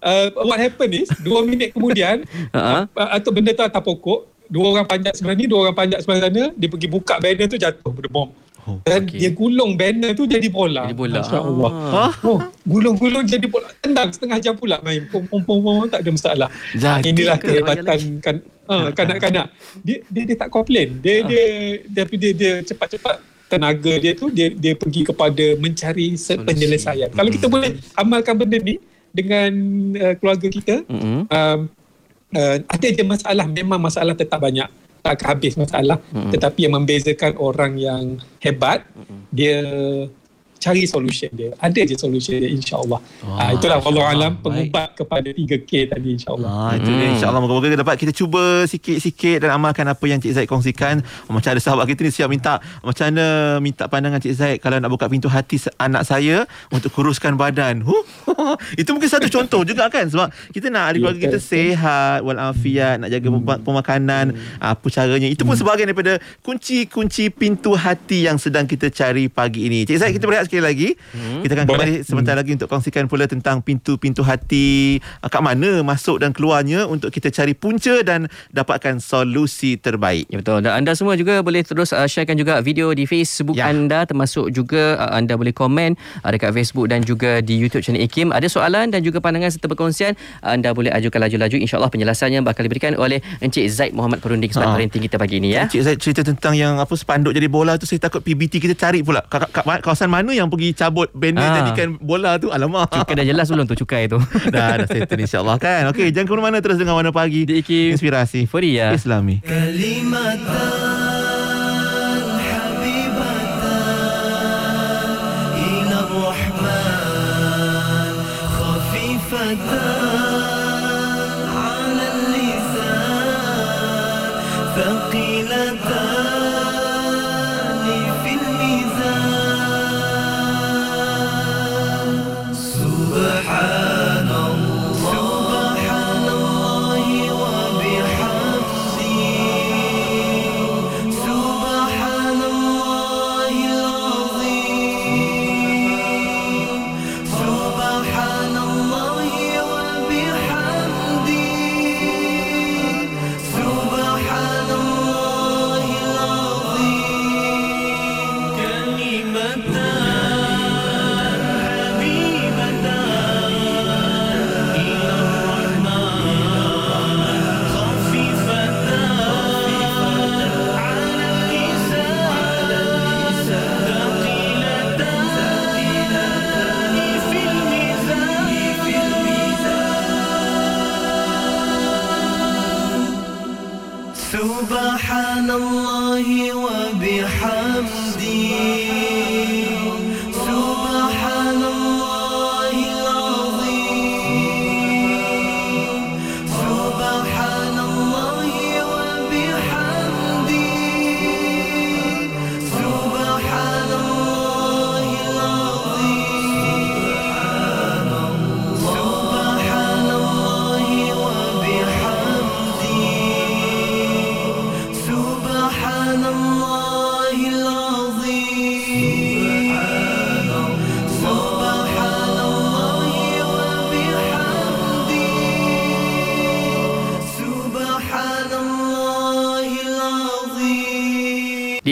uh, what happened is dua minit kemudian Ha. uh, atau benda tu atas pokok dua orang panjat sebelah ni dua orang panjat sebelah sana dia pergi buka banner tu jatuh berdebom Oh, dan okey. dia gulung banner tu jadi bola Jadi bola. Masya Allah Ah. Oh, gulung-gulung jadi bola tendang setengah jam pula main pom pom pom pom tak ada masalah Jadi inilah ke? kehebatan kan uh, kanak-kanak dia, dia dia tak komplain dia Ah. dia dia dia, dia cepat-cepat tenaga dia tu dia dia pergi kepada mencari penyelesaian kalau kita boleh amalkan benda ni dengan uh, keluarga kita Mm-mm. um, uh, ada je masalah memang masalah tetap banyak tak habis masalah Mm-mm. tetapi yang membezakan orang yang hebat dia cari solution dia. Ada je solution dia insyaallah. Oh, ah, itulah wallahu alam baik. pengubat kepada 3K tadi insyaallah. Ah, itu dia Hmm. insyaAllah. Moga-moga dapat kita cuba sikit-sikit dan amalkan apa yang Cik Zaid kongsikan. Macam ada sahabat kita ni siap minta macam mana minta pandangan Cik Zaid kalau nak buka pintu hati anak saya untuk kuruskan badan. Huh? itu mungkin satu contoh juga kan sebab kita nak ahli keluarga kita sehat walafiat nak jaga pem- pemakanan apa caranya. Itu pun sebahagian daripada kunci-kunci pintu hati yang sedang kita cari pagi ini. Cik Zaid kita berehat sekali lagi kita akan kembali sebentar lagi untuk kongsikan pula tentang pintu-pintu hati uh, kat mana masuk dan keluarnya untuk kita cari punca dan dapatkan solusi terbaik. Ya betul. Dan anda semua juga boleh terus uh, sharekan juga video di Facebook Ya. anda termasuk juga uh, anda boleh komen uh, dekat Facebook dan juga di YouTube channel Ikim. Ada soalan dan juga pandangan serta perkongsian anda boleh ajukan laju-laju insya-Allah penjelasannya bakal diberikan oleh Encik Zaid Muhammad Perunding Smart Ha. Parenting kita pagi ini ya. Cik Zaid cerita tentang yang apa spanduk jadi bola tu saya takut PBT kita cari pula. Kat, kat, kat kawasan mana yang yang pergi cabut banner ha. Ah. jadikan bola tu alamak. Cukai dah jelas belum tu cukai tu. Dah dah settle insyaallah kan. Okey jangan ke mana terus dengan warna pagi. Di inspirasi. Euphoria. islami. Kalimat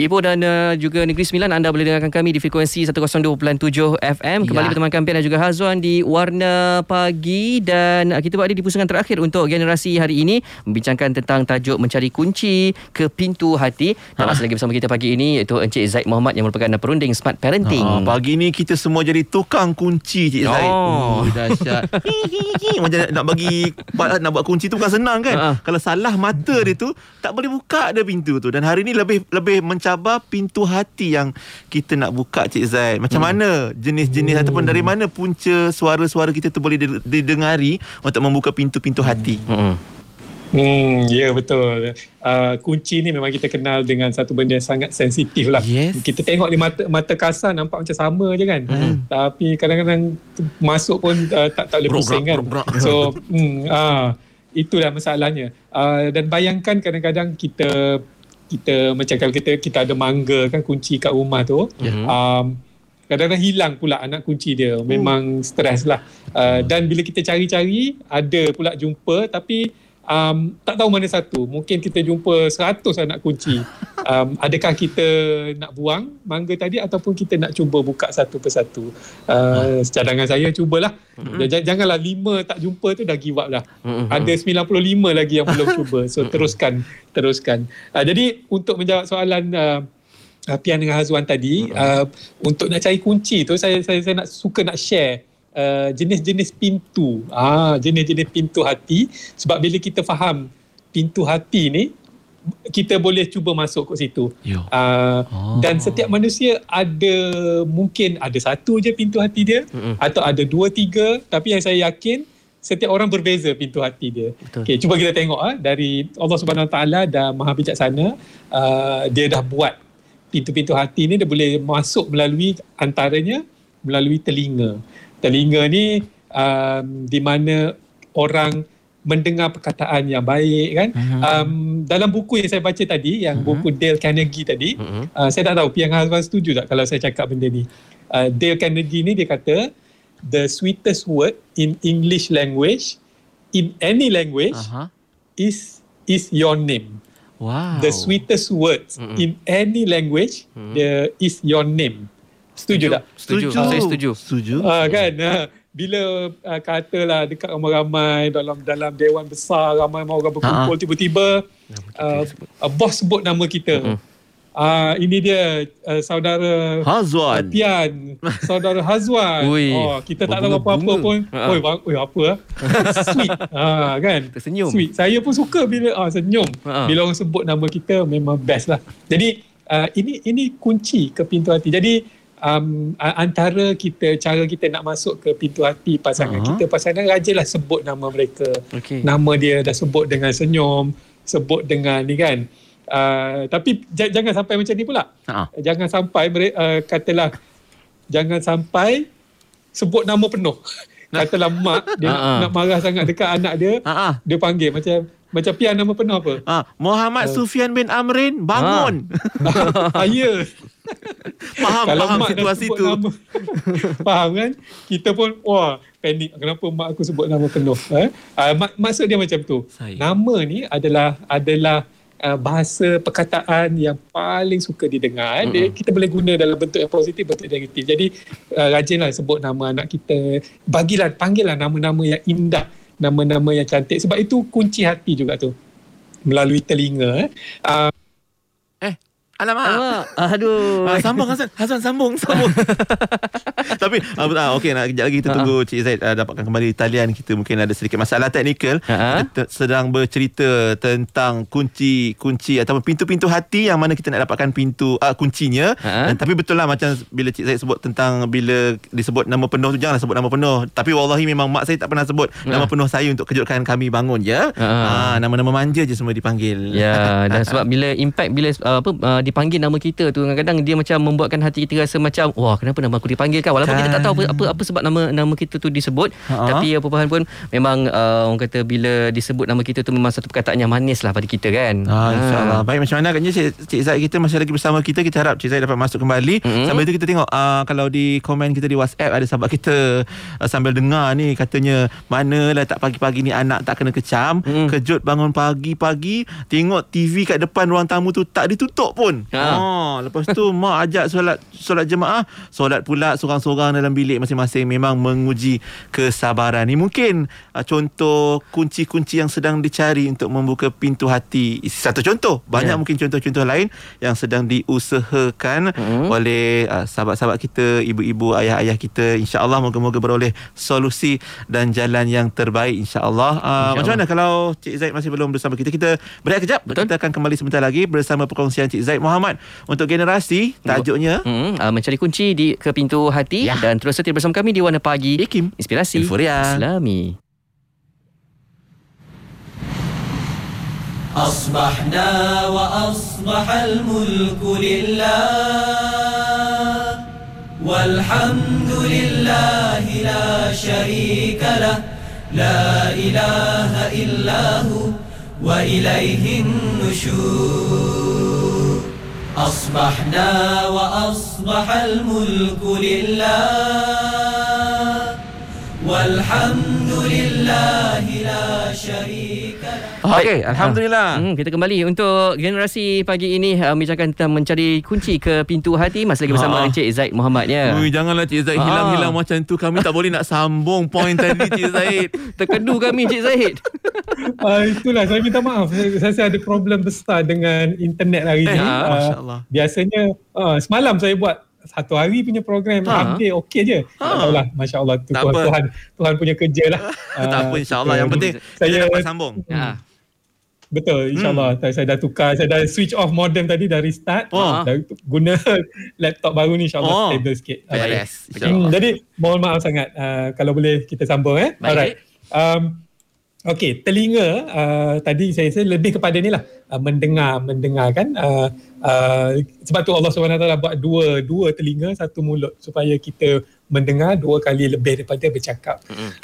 Di Ipoh dan uh, juga Negeri Sembilan anda boleh dengarkan kami di frekuensi 102.7 FM. Kembali Ya. berteman Kampian dan juga Hazwan di Warna Pagi dan uh, kita berada di pusingan terakhir untuk generasi hari ini membincangkan tentang tajuk mencari kunci ke pintu hati. Dan masih lagi bersama kita pagi ini iaitu Encik Zaid Muhammad yang merupakan perunding Smart Parenting. Ha, pagi ni kita semua jadi tukang kunci Cik Zaid. Oh. Oh, dahsyat. Macam nak- nak bagi nak buat kunci tu bukan senang kan? Ha. Kalau salah mata dia tu tak boleh buka dia pintu tu. Dan hari ni lebih lebih mencabar pintu hati yang kita nak buka Cik Zaid. Macam mana jenis-jenis ataupun dari mana punca suara-suara kita tu boleh did- didengari untuk membuka pintu-pintu hati. Hmm. Hmm, ya yeah, betul. Uh, kunci ni memang kita kenal dengan satu benda yang sangat sensitif lah. Yes. Kita tengok di mata mata kasar nampak macam sama je kan. Hmm. Tapi kadang-kadang masuk pun uh, tak tak boleh Brok, pusing kan. brok, brok. So, hmm, ah, itulah masalahnya. Uh, dan bayangkan kadang-kadang kita kita macam kalau kita kita ada mangga kan kunci kat rumah tu. Mhm. Um, kadang-kadang hilang pula anak kunci dia. Memang stres lah. Uh, dan bila kita cari-cari ada pula jumpa tapi um, tak tahu mana satu. Mungkin kita jumpa 100 anak kunci. Um, adakah kita nak buang mangga tadi ataupun kita nak cuba buka satu persatu. Uh, cadangan saya cubalah. Mm-hmm. Janganlah 5 tak jumpa tu dah give up lah. Mhm. Ada 95 lagi yang belum cuba. So teruskan, teruskan. Uh, jadi untuk menjawab soalan uh, Pian dengan Hazwan tadi, uh, untuk nak cari kunci tu saya saya, saya nak suka nak share uh, jenis-jenis pintu. Ah, jenis-jenis pintu hati sebab bila kita faham pintu hati ni kita boleh cuba masuk ke situ. Uh, Oh. Dan setiap manusia ada mungkin ada satu je pintu hati dia Mm-mm. atau ada dua tiga tapi yang saya yakin setiap orang berbeza pintu hati dia. Betul. Okey, cuba kita tengok ah dari Allah Subhanahu Taala dah Maha Bijaksana, uh, dia dah buat pintu-pintu hati ni dia boleh masuk melalui antaranya melalui telinga. Telinga ni um, di mana orang mendengar perkataan yang baik kan. Um, dalam buku yang saya baca tadi yang buku Dale Carnegie tadi, Mhm. uh, saya tak tahu Piang Hazwan setuju tak kalau saya cakap benda ni. Uh, Dale Carnegie ni dia kata the sweetest word in English language in any language Aha. is is your name. Wow. The sweetest words Mm-mm. in any language the is your name. Setuju tak? Setuju. Saya setuju. Setuju. Ah kan ah, bila uh, katalah dekat ramai-ramai dalam dalam dewan besar ramai orang berkumpul Ha. tiba-tiba uh, uh, bos sebut nama kita. Mm-mm. Ah ini dia uh, saudara Hazwan. Pian, saudara Hazwan. Ui, oh, kita tak tahu apa-apa pun. Ha. Oi, bang, oi apa ah? Sweet. Ah kan? Tersenyum. Sweet. Saya pun suka bila ah senyum. Ha. Bila orang sebut nama kita memang best lah. Jadi uh, ini ini kunci ke pintu hati. Jadi um, antara kita cara kita nak masuk ke pintu hati pasangan Ha. kita pasangan rajinlah sebut nama mereka. Okey. Nama dia dah sebut dengan senyum, sebut dengan ni kan. Uh, tapi j- jangan sampai macam ni pula. Ha. Jangan sampai uh, katalah jangan sampai sebut nama penuh. Katalah mak dia nak, ha. nak marah sangat dekat anak dia, ah. dia panggil macam macam pian nama penuh apa? Ah, Muhammad Oh. Sufian bin Amrin bangun. ah, ya. faham Kalau faham mak situasi tu. Nama, faham kan? Kita pun wah panik kenapa mak aku sebut nama penuh eh? uh, mak, maksud dia macam tu Saya. nama ni adalah adalah uh, bahasa perkataan yang paling suka didengar mm dia, kita boleh guna dalam bentuk yang positif bentuk yang negatif jadi uh, rajinlah sebut nama anak kita bagilah panggillah nama-nama yang indah nama-nama yang cantik sebab itu kunci hati juga tu melalui telinga eh. uh, Alamak. Alamak. Aduh. Ah, sambung Hasan. Hasan sambung, sambung. Tapi ah, ah, okey nak kejap lagi kita Ha, tunggu Cik Zaid ah, dapatkan kembali talian kita mungkin ada sedikit masalah teknikal. Ha. Kita sedang bercerita tentang kunci-kunci ataupun pintu-pintu hati yang mana kita nak dapatkan pintu ah, kuncinya. Ha. Dan, tapi betul lah macam bila Cik Zaid sebut tentang bila disebut nama penuh tu janganlah sebut nama penuh. Tapi wallahi memang mak saya tak pernah sebut nama penuh saya untuk kejutkan kami bangun ya. Ha. Ah, nama-nama manja je semua dipanggil. Ya, dan sebab bila impact bila uh, apa uh, dipanggil nama kita tu kadang-kadang dia macam membuatkan hati kita rasa macam wah kenapa nama aku dipanggil kan walaupun kita tak tahu apa apa, apa sebab nama nama kita tu disebut Ha. tapi apa pun pun memang uh, orang kata bila disebut nama kita tu memang satu perkataan yang manis lah pada kita kan. Ah, InsyaAllah Baik macam mana agaknya Cik, Cik Zaid kita masih lagi bersama kita Kita harap Cik Zaid dapat masuk kembali mm-hmm. Sambil itu kita tengok uh, Kalau di komen kita di WhatsApp Ada sahabat kita uh, Sambil dengar ni Katanya Manalah tak pagi-pagi ni Anak tak kena kecam Mm. Kejut bangun pagi-pagi Tengok TV kat depan ruang tamu tu Tak ditutup pun Ha. oh, Lepas tu Mak ajak solat Solat jemaah Solat pula Sorang-sorang dalam bilik masing-masing Memang menguji Kesabaran ni Mungkin uh, Contoh Kunci-kunci yang sedang dicari Untuk membuka pintu hati Satu contoh Banyak Ya. mungkin contoh-contoh lain Yang sedang diusahakan Mhm. Oleh uh, sahabat-sahabat kita Ibu-ibu, ayah-ayah kita InsyaAllah moga-moga beroleh Solusi Dan jalan yang terbaik InsyaAllah uh, InsyaAllah. Macam mana kalau Cik Zaid masih belum bersama kita Kita berehat kejap Betul. Kita akan kembali sebentar lagi Bersama perkongsian Cik Zaid Muhammad Untuk generasi Tajuknya Hmm, uh, mencari kunci di ke pintu hati Ya. dan terus setia bersama kami di Warna Pagi. Ikim Inspirasi Inforia. Islami. أصبحنا وأصبح الملك لله والحمد لله لا شريك له لا إله إلا هو وإليه النشور أصبحنا وأصبح الملك لله والحمد لله لا شريك Okey Alhamdulillah Hmm, kita kembali untuk generasi pagi ini uh, membicarakan tentang mencari kunci ke pintu hati masih lagi bersama Ha. Encik Zaid Muhammad ya. Ui, janganlah Cik Zaid Ah. hilang-hilang macam tu Kami tak boleh nak sambung Point tadi Cik Zaid Terkedu kami Encik Zaid. Uh, itulah saya minta maaf. Saya, saya ada problem besar dengan internet hari Eh, ni. ah, Uh, Masya Allah. biasanya uh, semalam saya buat satu hari punya program Ha. update okey je. Tak Ha. tahulah masya-Allah tu Tak Tuhan. Tuhan Tuhan punya kerja lah. Tak apa insyaAllah Yang penting saya Kita dapat sambung Ya. Betul insyaAllah hmm. saya dah tukar saya dah switch off modem tadi dah restart Oh. dah guna laptop baru ni insyaAllah Oh. stable sikit. Beres Hmm, jadi mohon maaf sangat uh, kalau boleh kita sambung eh. Baik. Alright. Um, Okey, telinga uh, tadi saya rasa lebih kepada ni lah uh, mendengar, mendengar kan. Uh, uh, sebab tu Allah SWT buat dua dua telinga, satu mulut supaya kita mendengar dua kali lebih daripada bercakap.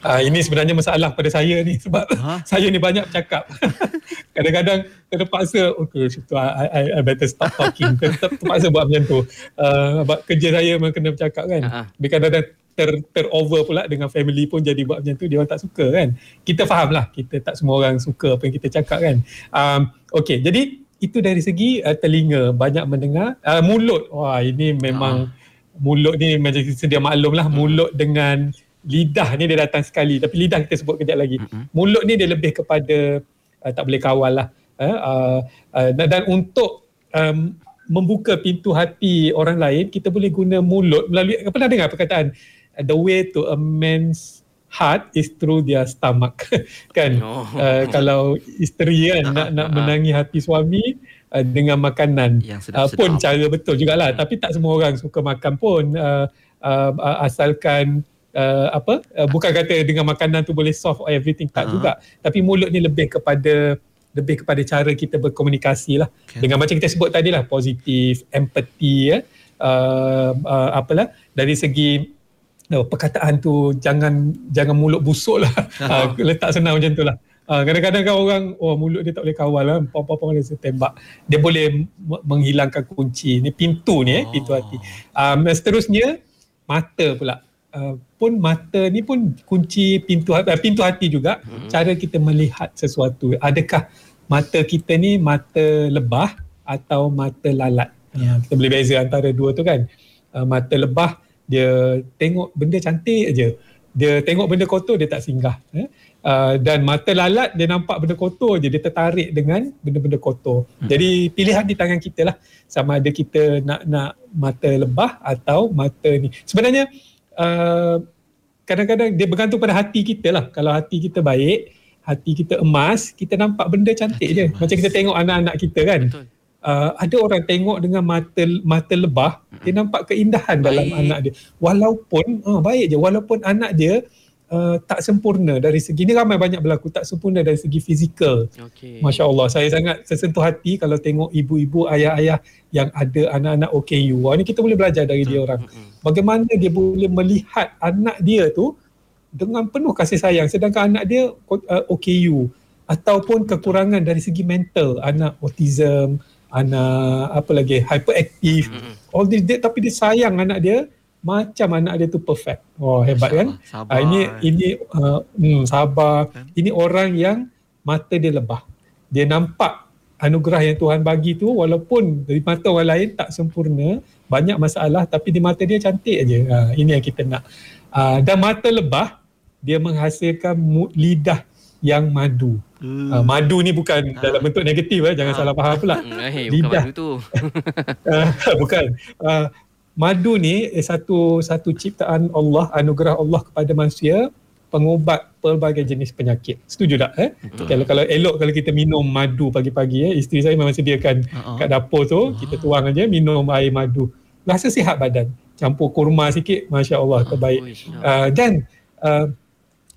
Uh, ini sebenarnya masalah pada saya ni sebab Ha? saya ni banyak bercakap. Kadang-kadang terpaksa, okay, situ I, I, I better stop talking. Ter, ter, terpaksa buat macam tu. Uh, sebab kerja saya memang kena bercakap kan. Tapi kadang-kadang ter, terover pula dengan family pun jadi buat macam tu dia orang tak suka kan. Kita faham lah kita tak semua orang suka apa yang kita cakap kan. Um, okay jadi itu dari segi uh, telinga banyak mendengar. Uh, mulut wah ini memang mulut ni macam sedia maklum lah mulut dengan lidah ni dia datang sekali tapi lidah kita sebut kejap lagi. Mulut ni dia lebih kepada uh, tak boleh kawal lah. Uh, uh, uh, dan, dan untuk um, membuka pintu hati orang lain kita boleh guna mulut melalui pernah dengar perkataan uh, the way to a man's heart is through their stomach kan Oh. uh, kalau isteri kan nak nak menangi hati suami uh, dengan makanan. Yang uh, sedap-sedap pun cara betul jugalah. Tapi tak semua orang suka makan pun uh, uh, uh, asalkan uh, apa uh, bukan kata dengan makanan tu boleh solve everything. Tak Ah. juga. Tapi mulut ni lebih kepada lebih kepada cara kita berkomunikasi lah. Okay. dengan macam kita sebut tadi lah positif empathy ya. Uh, uh, apalah. Dari segi uh, perkataan tu jangan jangan mulut busuk lah. Uh, letak senang macam tu lah Uh, kadang-kadang kan orang oh mulut dia tak boleh kawal lah. Pom-pom dia tembak. Dia boleh menghilangkan kunci ni pintu ni eh pintu hati. Um, seterusnya mata pula. Uh, pun mata ni pun kunci pintu hati, uh, pintu hati juga. Hmm. cara kita melihat sesuatu. Adakah mata kita ni mata lebah atau mata lalat? Ya, kita boleh beza antara dua tu kan. Uh, mata lebah dia tengok benda cantik aja dia tengok benda kotor dia tak singgah eh? uh, dan mata lalat dia nampak benda kotor je. Dia tertarik dengan benda-benda kotor. Hmm. jadi pilihan di tangan kita lah. Sama ada kita nak nak mata lebah atau mata ni. Sebenarnya uh, kadang-kadang dia bergantung pada hati kita lah. Kalau hati kita baik hati kita emas kita nampak benda cantik hati je. emas. macam kita tengok anak-anak kita kan. Betul uh, ada orang tengok dengan mata mata lebah hmm. dia nampak keindahan baik. dalam anak dia walaupun uh, baik je walaupun anak dia Uh, tak sempurna dari segi ni ramai banyak berlaku tak sempurna dari segi fizikal. Okay. Masya Allah saya sangat tersentuh hati kalau tengok ibu-ibu ayah-ayah yang ada anak-anak OKU. Wah, ni kita boleh belajar dari dia orang. Bagaimana dia boleh melihat anak dia tu dengan penuh kasih sayang sedangkan anak dia uh, OKU ataupun kekurangan dari segi mental anak autism anak apa lagi hyperaktif mm-hmm. all this dia, tapi dia sayang anak dia macam anak dia tu perfect. Oh hebat kan? Sabar. Uh, ini ini uh, hmm, sabar. Kan? ini orang yang mata dia lebah. Dia nampak anugerah yang Tuhan bagi tu walaupun dari mata orang lain tak sempurna banyak masalah tapi di mata dia cantik aja uh, ini yang kita nak. Uh, dan mata lebah dia menghasilkan lidah yang madu. Hmm. Uh, madu ni bukan ha. dalam bentuk negatif eh jangan ha. salah faham pula. Hmm, eh, bukan madu tu. uh, bukan. Uh, madu ni eh, satu satu ciptaan Allah, anugerah Allah kepada manusia pengubat pelbagai jenis penyakit. Setuju tak eh? Kalau kalau elok kalau kita minum madu pagi-pagi eh isteri saya memang sediakan uh-huh. kat dapur tu, uh-huh. kita tuang aja minum air madu. Rasa sihat badan. Campur kurma sikit, masya-Allah terbaik. Uh, dan uh,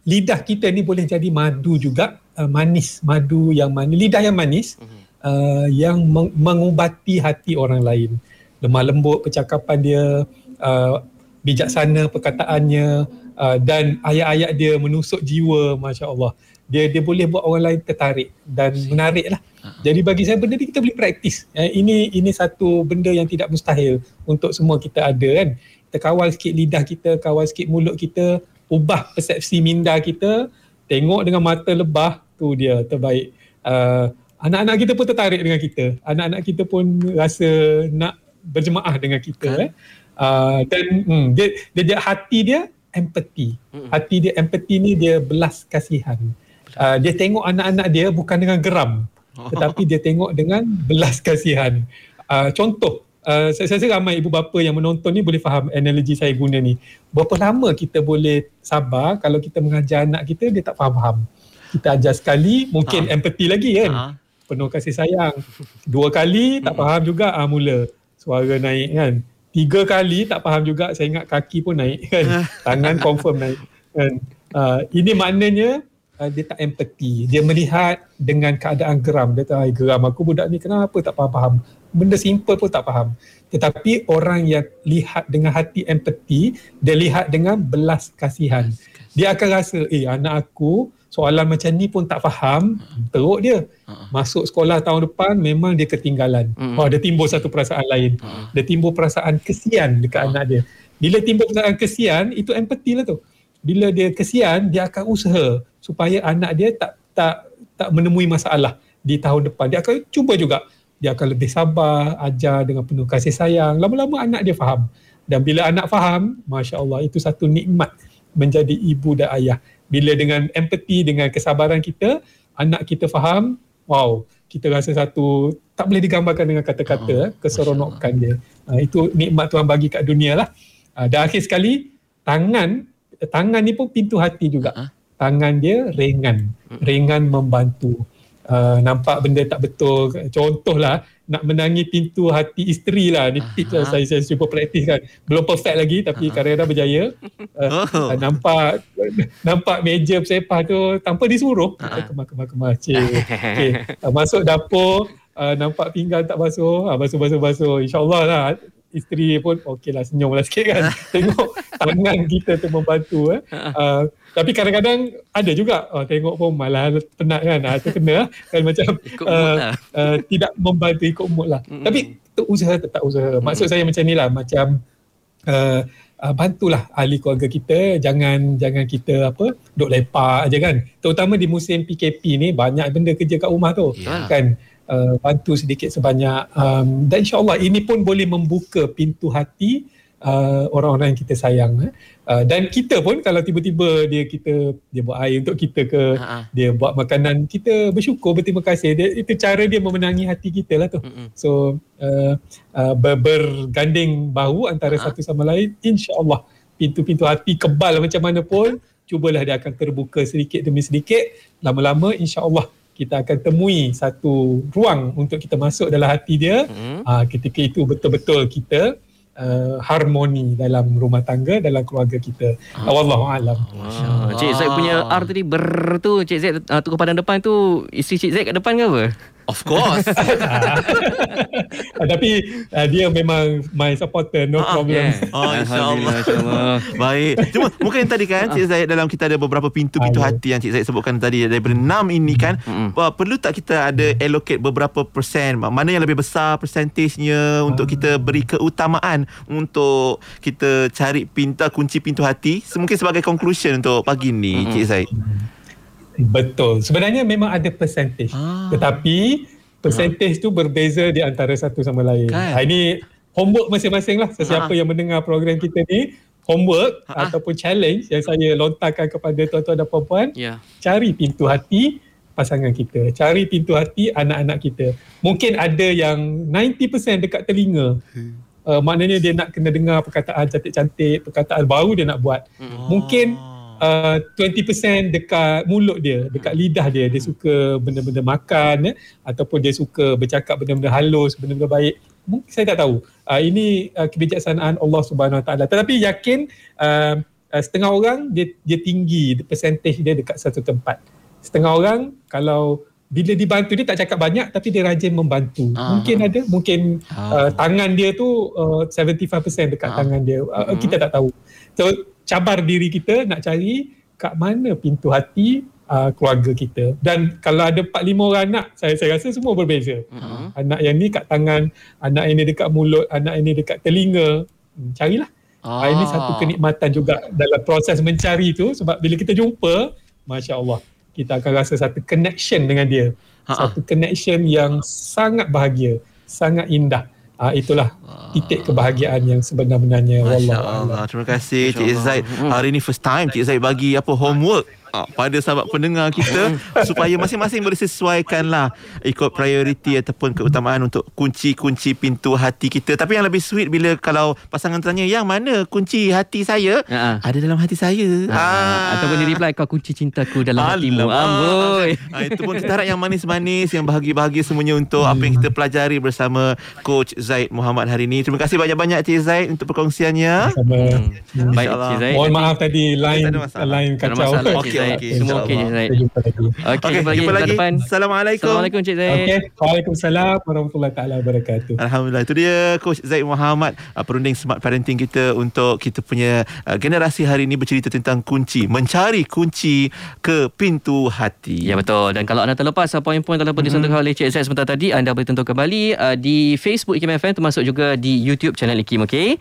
lidah kita ni boleh jadi madu juga uh, manis madu yang manis lidah yang manis uh, yang meng- mengubati hati orang lain lemah lembut percakapan dia uh, bijaksana perkataannya uh, dan ayat-ayat dia menusuk jiwa masya-Allah dia dia boleh buat orang lain tertarik dan menarik lah. Jadi bagi saya benda ni kita boleh praktis. Eh, ini ini satu benda yang tidak mustahil untuk semua kita ada kan. Kita kawal sikit lidah kita, kawal sikit mulut kita, ubah persepsi minda kita tengok dengan mata lebah tu dia terbaik uh, anak-anak kita pun tertarik dengan kita anak-anak kita pun rasa nak berjemaah dengan kita kan? eh. uh, dan hmm, dia, dia, dia hati dia empathy hmm. hati dia empathy ni dia belas kasihan uh, dia tengok anak-anak dia bukan dengan geram tetapi dia tengok dengan belas kasihan uh, contoh Uh, saya rasa ramai ibu bapa yang menonton ni boleh faham analogi saya guna ni. Berapa lama kita boleh sabar kalau kita mengajar anak kita dia tak faham-faham. Kita ajar sekali mungkin ha. empathy lagi kan. Ha. Penuh kasih sayang. Dua kali tak faham juga ah mula suara naik kan. Tiga kali tak faham juga saya ingat kaki pun naik kan. Tangan confirm naik kan. Uh, ini maknanya uh, dia tak empathy. Dia melihat dengan keadaan geram. Dia tahu geram aku budak ni kenapa tak faham-faham benda simple pun tak faham. Tetapi orang yang lihat dengan hati empati, dia lihat dengan belas kasihan. Dia akan rasa, eh anak aku soalan macam ni pun tak faham, teruk dia. Masuk sekolah tahun depan memang dia ketinggalan. Oh, dia timbul satu perasaan lain. Dia timbul perasaan kesian dekat anak dia. Bila timbul perasaan kesian, itu empati lah tu. Bila dia kesian, dia akan usaha supaya anak dia tak tak tak menemui masalah di tahun depan. Dia akan cuba juga dia akan lebih sabar, ajar dengan penuh kasih sayang. Lama-lama anak dia faham. Dan bila anak faham, Masya Allah, itu satu nikmat menjadi ibu dan ayah. Bila dengan empati, dengan kesabaran kita, anak kita faham, wow, kita rasa satu, tak boleh digambarkan dengan kata-kata, oh, keseronokan dia. Uh, itu nikmat Tuhan bagi kat dunia lah. Uh, dan akhir sekali, tangan, tangan ni pun pintu hati juga. Tangan dia ringan, ringan membantu uh, nampak benda tak betul. Contohlah nak menangi pintu hati isteri lah. Ni tips lah saya, saya cuba praktis kan. Belum perfect lagi tapi kadang-kadang berjaya. Uh, oh. uh, nampak nampak meja sepah tu tanpa disuruh. Uh-huh. kemar kemar kemar cik. Okay. uh, masuk dapur uh, nampak pinggan tak basuh uh, basuh basuh basuh insyaallah lah isteri pun okey lah senyum lah sikit kan. Tengok tangan kita tu membantu eh. Uh, tapi kadang-kadang ada juga. Oh, tengok pun malah penat kan. Tu kena kan macam uh, lah. uh, tidak membantu ikut mood lah. Mm-hmm. tapi tu usaha tetap usaha. Maksud mm-hmm. saya macam ni lah. Macam uh, uh, bantulah ahli keluarga kita. Jangan jangan kita apa duk lepak aja kan. Terutama di musim PKP ni banyak benda kerja kat rumah tu. Yeah. kan? Uh, bantu sedikit sebanyak. Um, dan insyaallah ini pun boleh membuka pintu hati uh, orang-orang yang kita sayang eh. Uh, dan kita pun kalau tiba-tiba dia kita dia buat air untuk kita ke Ha-ha. dia buat makanan kita bersyukur berterima kasih dia, itu cara dia memenangi hati kita lah tu Mm-mm. so uh, uh, ber, berganding bahu antara Ha. satu sama lain insyaallah pintu-pintu hati kebal macam mana pun cubalah dia akan terbuka sedikit demi sedikit lama-lama insyaallah kita akan temui satu ruang untuk kita masuk dalam hati dia Mm. uh, ketika itu betul-betul kita uh, harmoni dalam rumah tangga dalam keluarga kita wallahu alam Ah, Cik Zaid punya R tadi ber tu Cik Zaid uh, tukar padang depan tu Isteri Cik Zaid kat depan ke apa? Of course. uh, tapi uh, dia memang my supporter no Ah, problem Yeah. Oh, insyaAllah. InsyaAllah Baik. Cuma mungkin tadi kan Cik Zaid dalam kita ada beberapa pintu-pintu Ah, ya. hati yang Cik Zaid sebutkan tadi daripada enam ini kan Mm-mm. uh, perlu tak kita ada allocate beberapa persen mana yang lebih besar persentasenya untuk kita beri keutamaan untuk kita cari pintu kunci pintu hati mungkin sebagai conclusion untuk pagi ni Cik Zaid. Betul. Sebenarnya memang ada percentage. Ah. Tetapi percentage tu berbeza di antara satu sama lain. Kan? Ha, ini homework masing-masing lah. Sesiapa Ah. yang mendengar program kita ni, homework Ah. ataupun challenge yang saya lontarkan kepada tuan-tuan dan puan-puan, Ya cari pintu hati pasangan kita. Cari pintu hati anak-anak kita. Mungkin ada yang 90% dekat telinga. Uh, maknanya dia nak kena dengar perkataan cantik-cantik, perkataan baru dia nak buat. Mungkin uh, 20% dekat mulut dia, dekat lidah dia. Dia suka benda-benda makan eh, ataupun dia suka bercakap benda-benda halus, benda-benda baik. Mungkin saya tak tahu. Uh, ini uh, kebijaksanaan Allah Subhanahu Wa Taala. Tetapi yakin uh, uh, setengah orang dia dia tinggi percentage dia dekat satu tempat. Setengah orang kalau bila dibantu dia tak cakap banyak tapi dia rajin membantu. Ah. Mungkin ada, mungkin uh, tangan dia tu uh, 75% dekat Ah. tangan dia. Uh, Kita tak tahu. So cabar diri kita nak cari kat mana pintu hati uh, keluarga kita. Dan kalau ada 4 5 orang anak, saya saya rasa semua berbeza. Mm-mm. Anak yang ni kat tangan, anak yang ni dekat mulut, anak yang ni dekat telinga. Hmm, carilah. Ah. Ini satu kenikmatan juga dalam proses mencari tu sebab bila kita jumpa, masya-Allah, kita akan rasa satu connection dengan dia. Ha-ha. Satu connection yang sangat bahagia, sangat indah. Ah itulah titik kebahagiaan yang sebenar-benarnya Masya a'lam. Allah. Terima kasih Cik Masya Allah. Zaid. Hari ni first time Cik Zaid bagi apa homework ah, pada sahabat pendengar kita supaya masing-masing boleh sesuaikan lah ikut prioriti ataupun keutamaan untuk kunci-kunci pintu hati kita. Tapi yang lebih sweet bila kalau pasangan tanya yang mana kunci hati saya? Ha. Ada dalam hati saya. Ah. Ataupun dia reply kau kunci cintaku dalam hatimu. Amboi. Ah, itu pun kita harap yang manis-manis, yang bahagia-bahagia semuanya untuk apa yang kita pelajari bersama Coach Zaid Muhammad hari ini. Terima kasih banyak-banyak Cik Zaid untuk perkongsiannya. Sama. Hmm. Baik. Cik Zaid. Mohon maaf tadi line line kacau. Okey, Zaid. okey, Semua okey jumpa lagi. Okey, jumpa lagi jumpa lagi. depan. Assalamualaikum. Assalamualaikum Cik Zaid. Okey. Waalaikumsalam warahmatullahi taala wabarakatuh. Alhamdulillah itu dia Coach Zaid Muhammad uh, perunding smart parenting kita untuk kita punya uh, generasi hari ini bercerita tentang kunci mencari kunci ke pintu hati. Ya betul dan kalau anda terlepas uh, poin-poin ataupun disontorkan oleh Cik Zaid sebentar tadi anda boleh tonton kembali uh, di Facebook IKIM FM termasuk juga di YouTube channel IKIM okey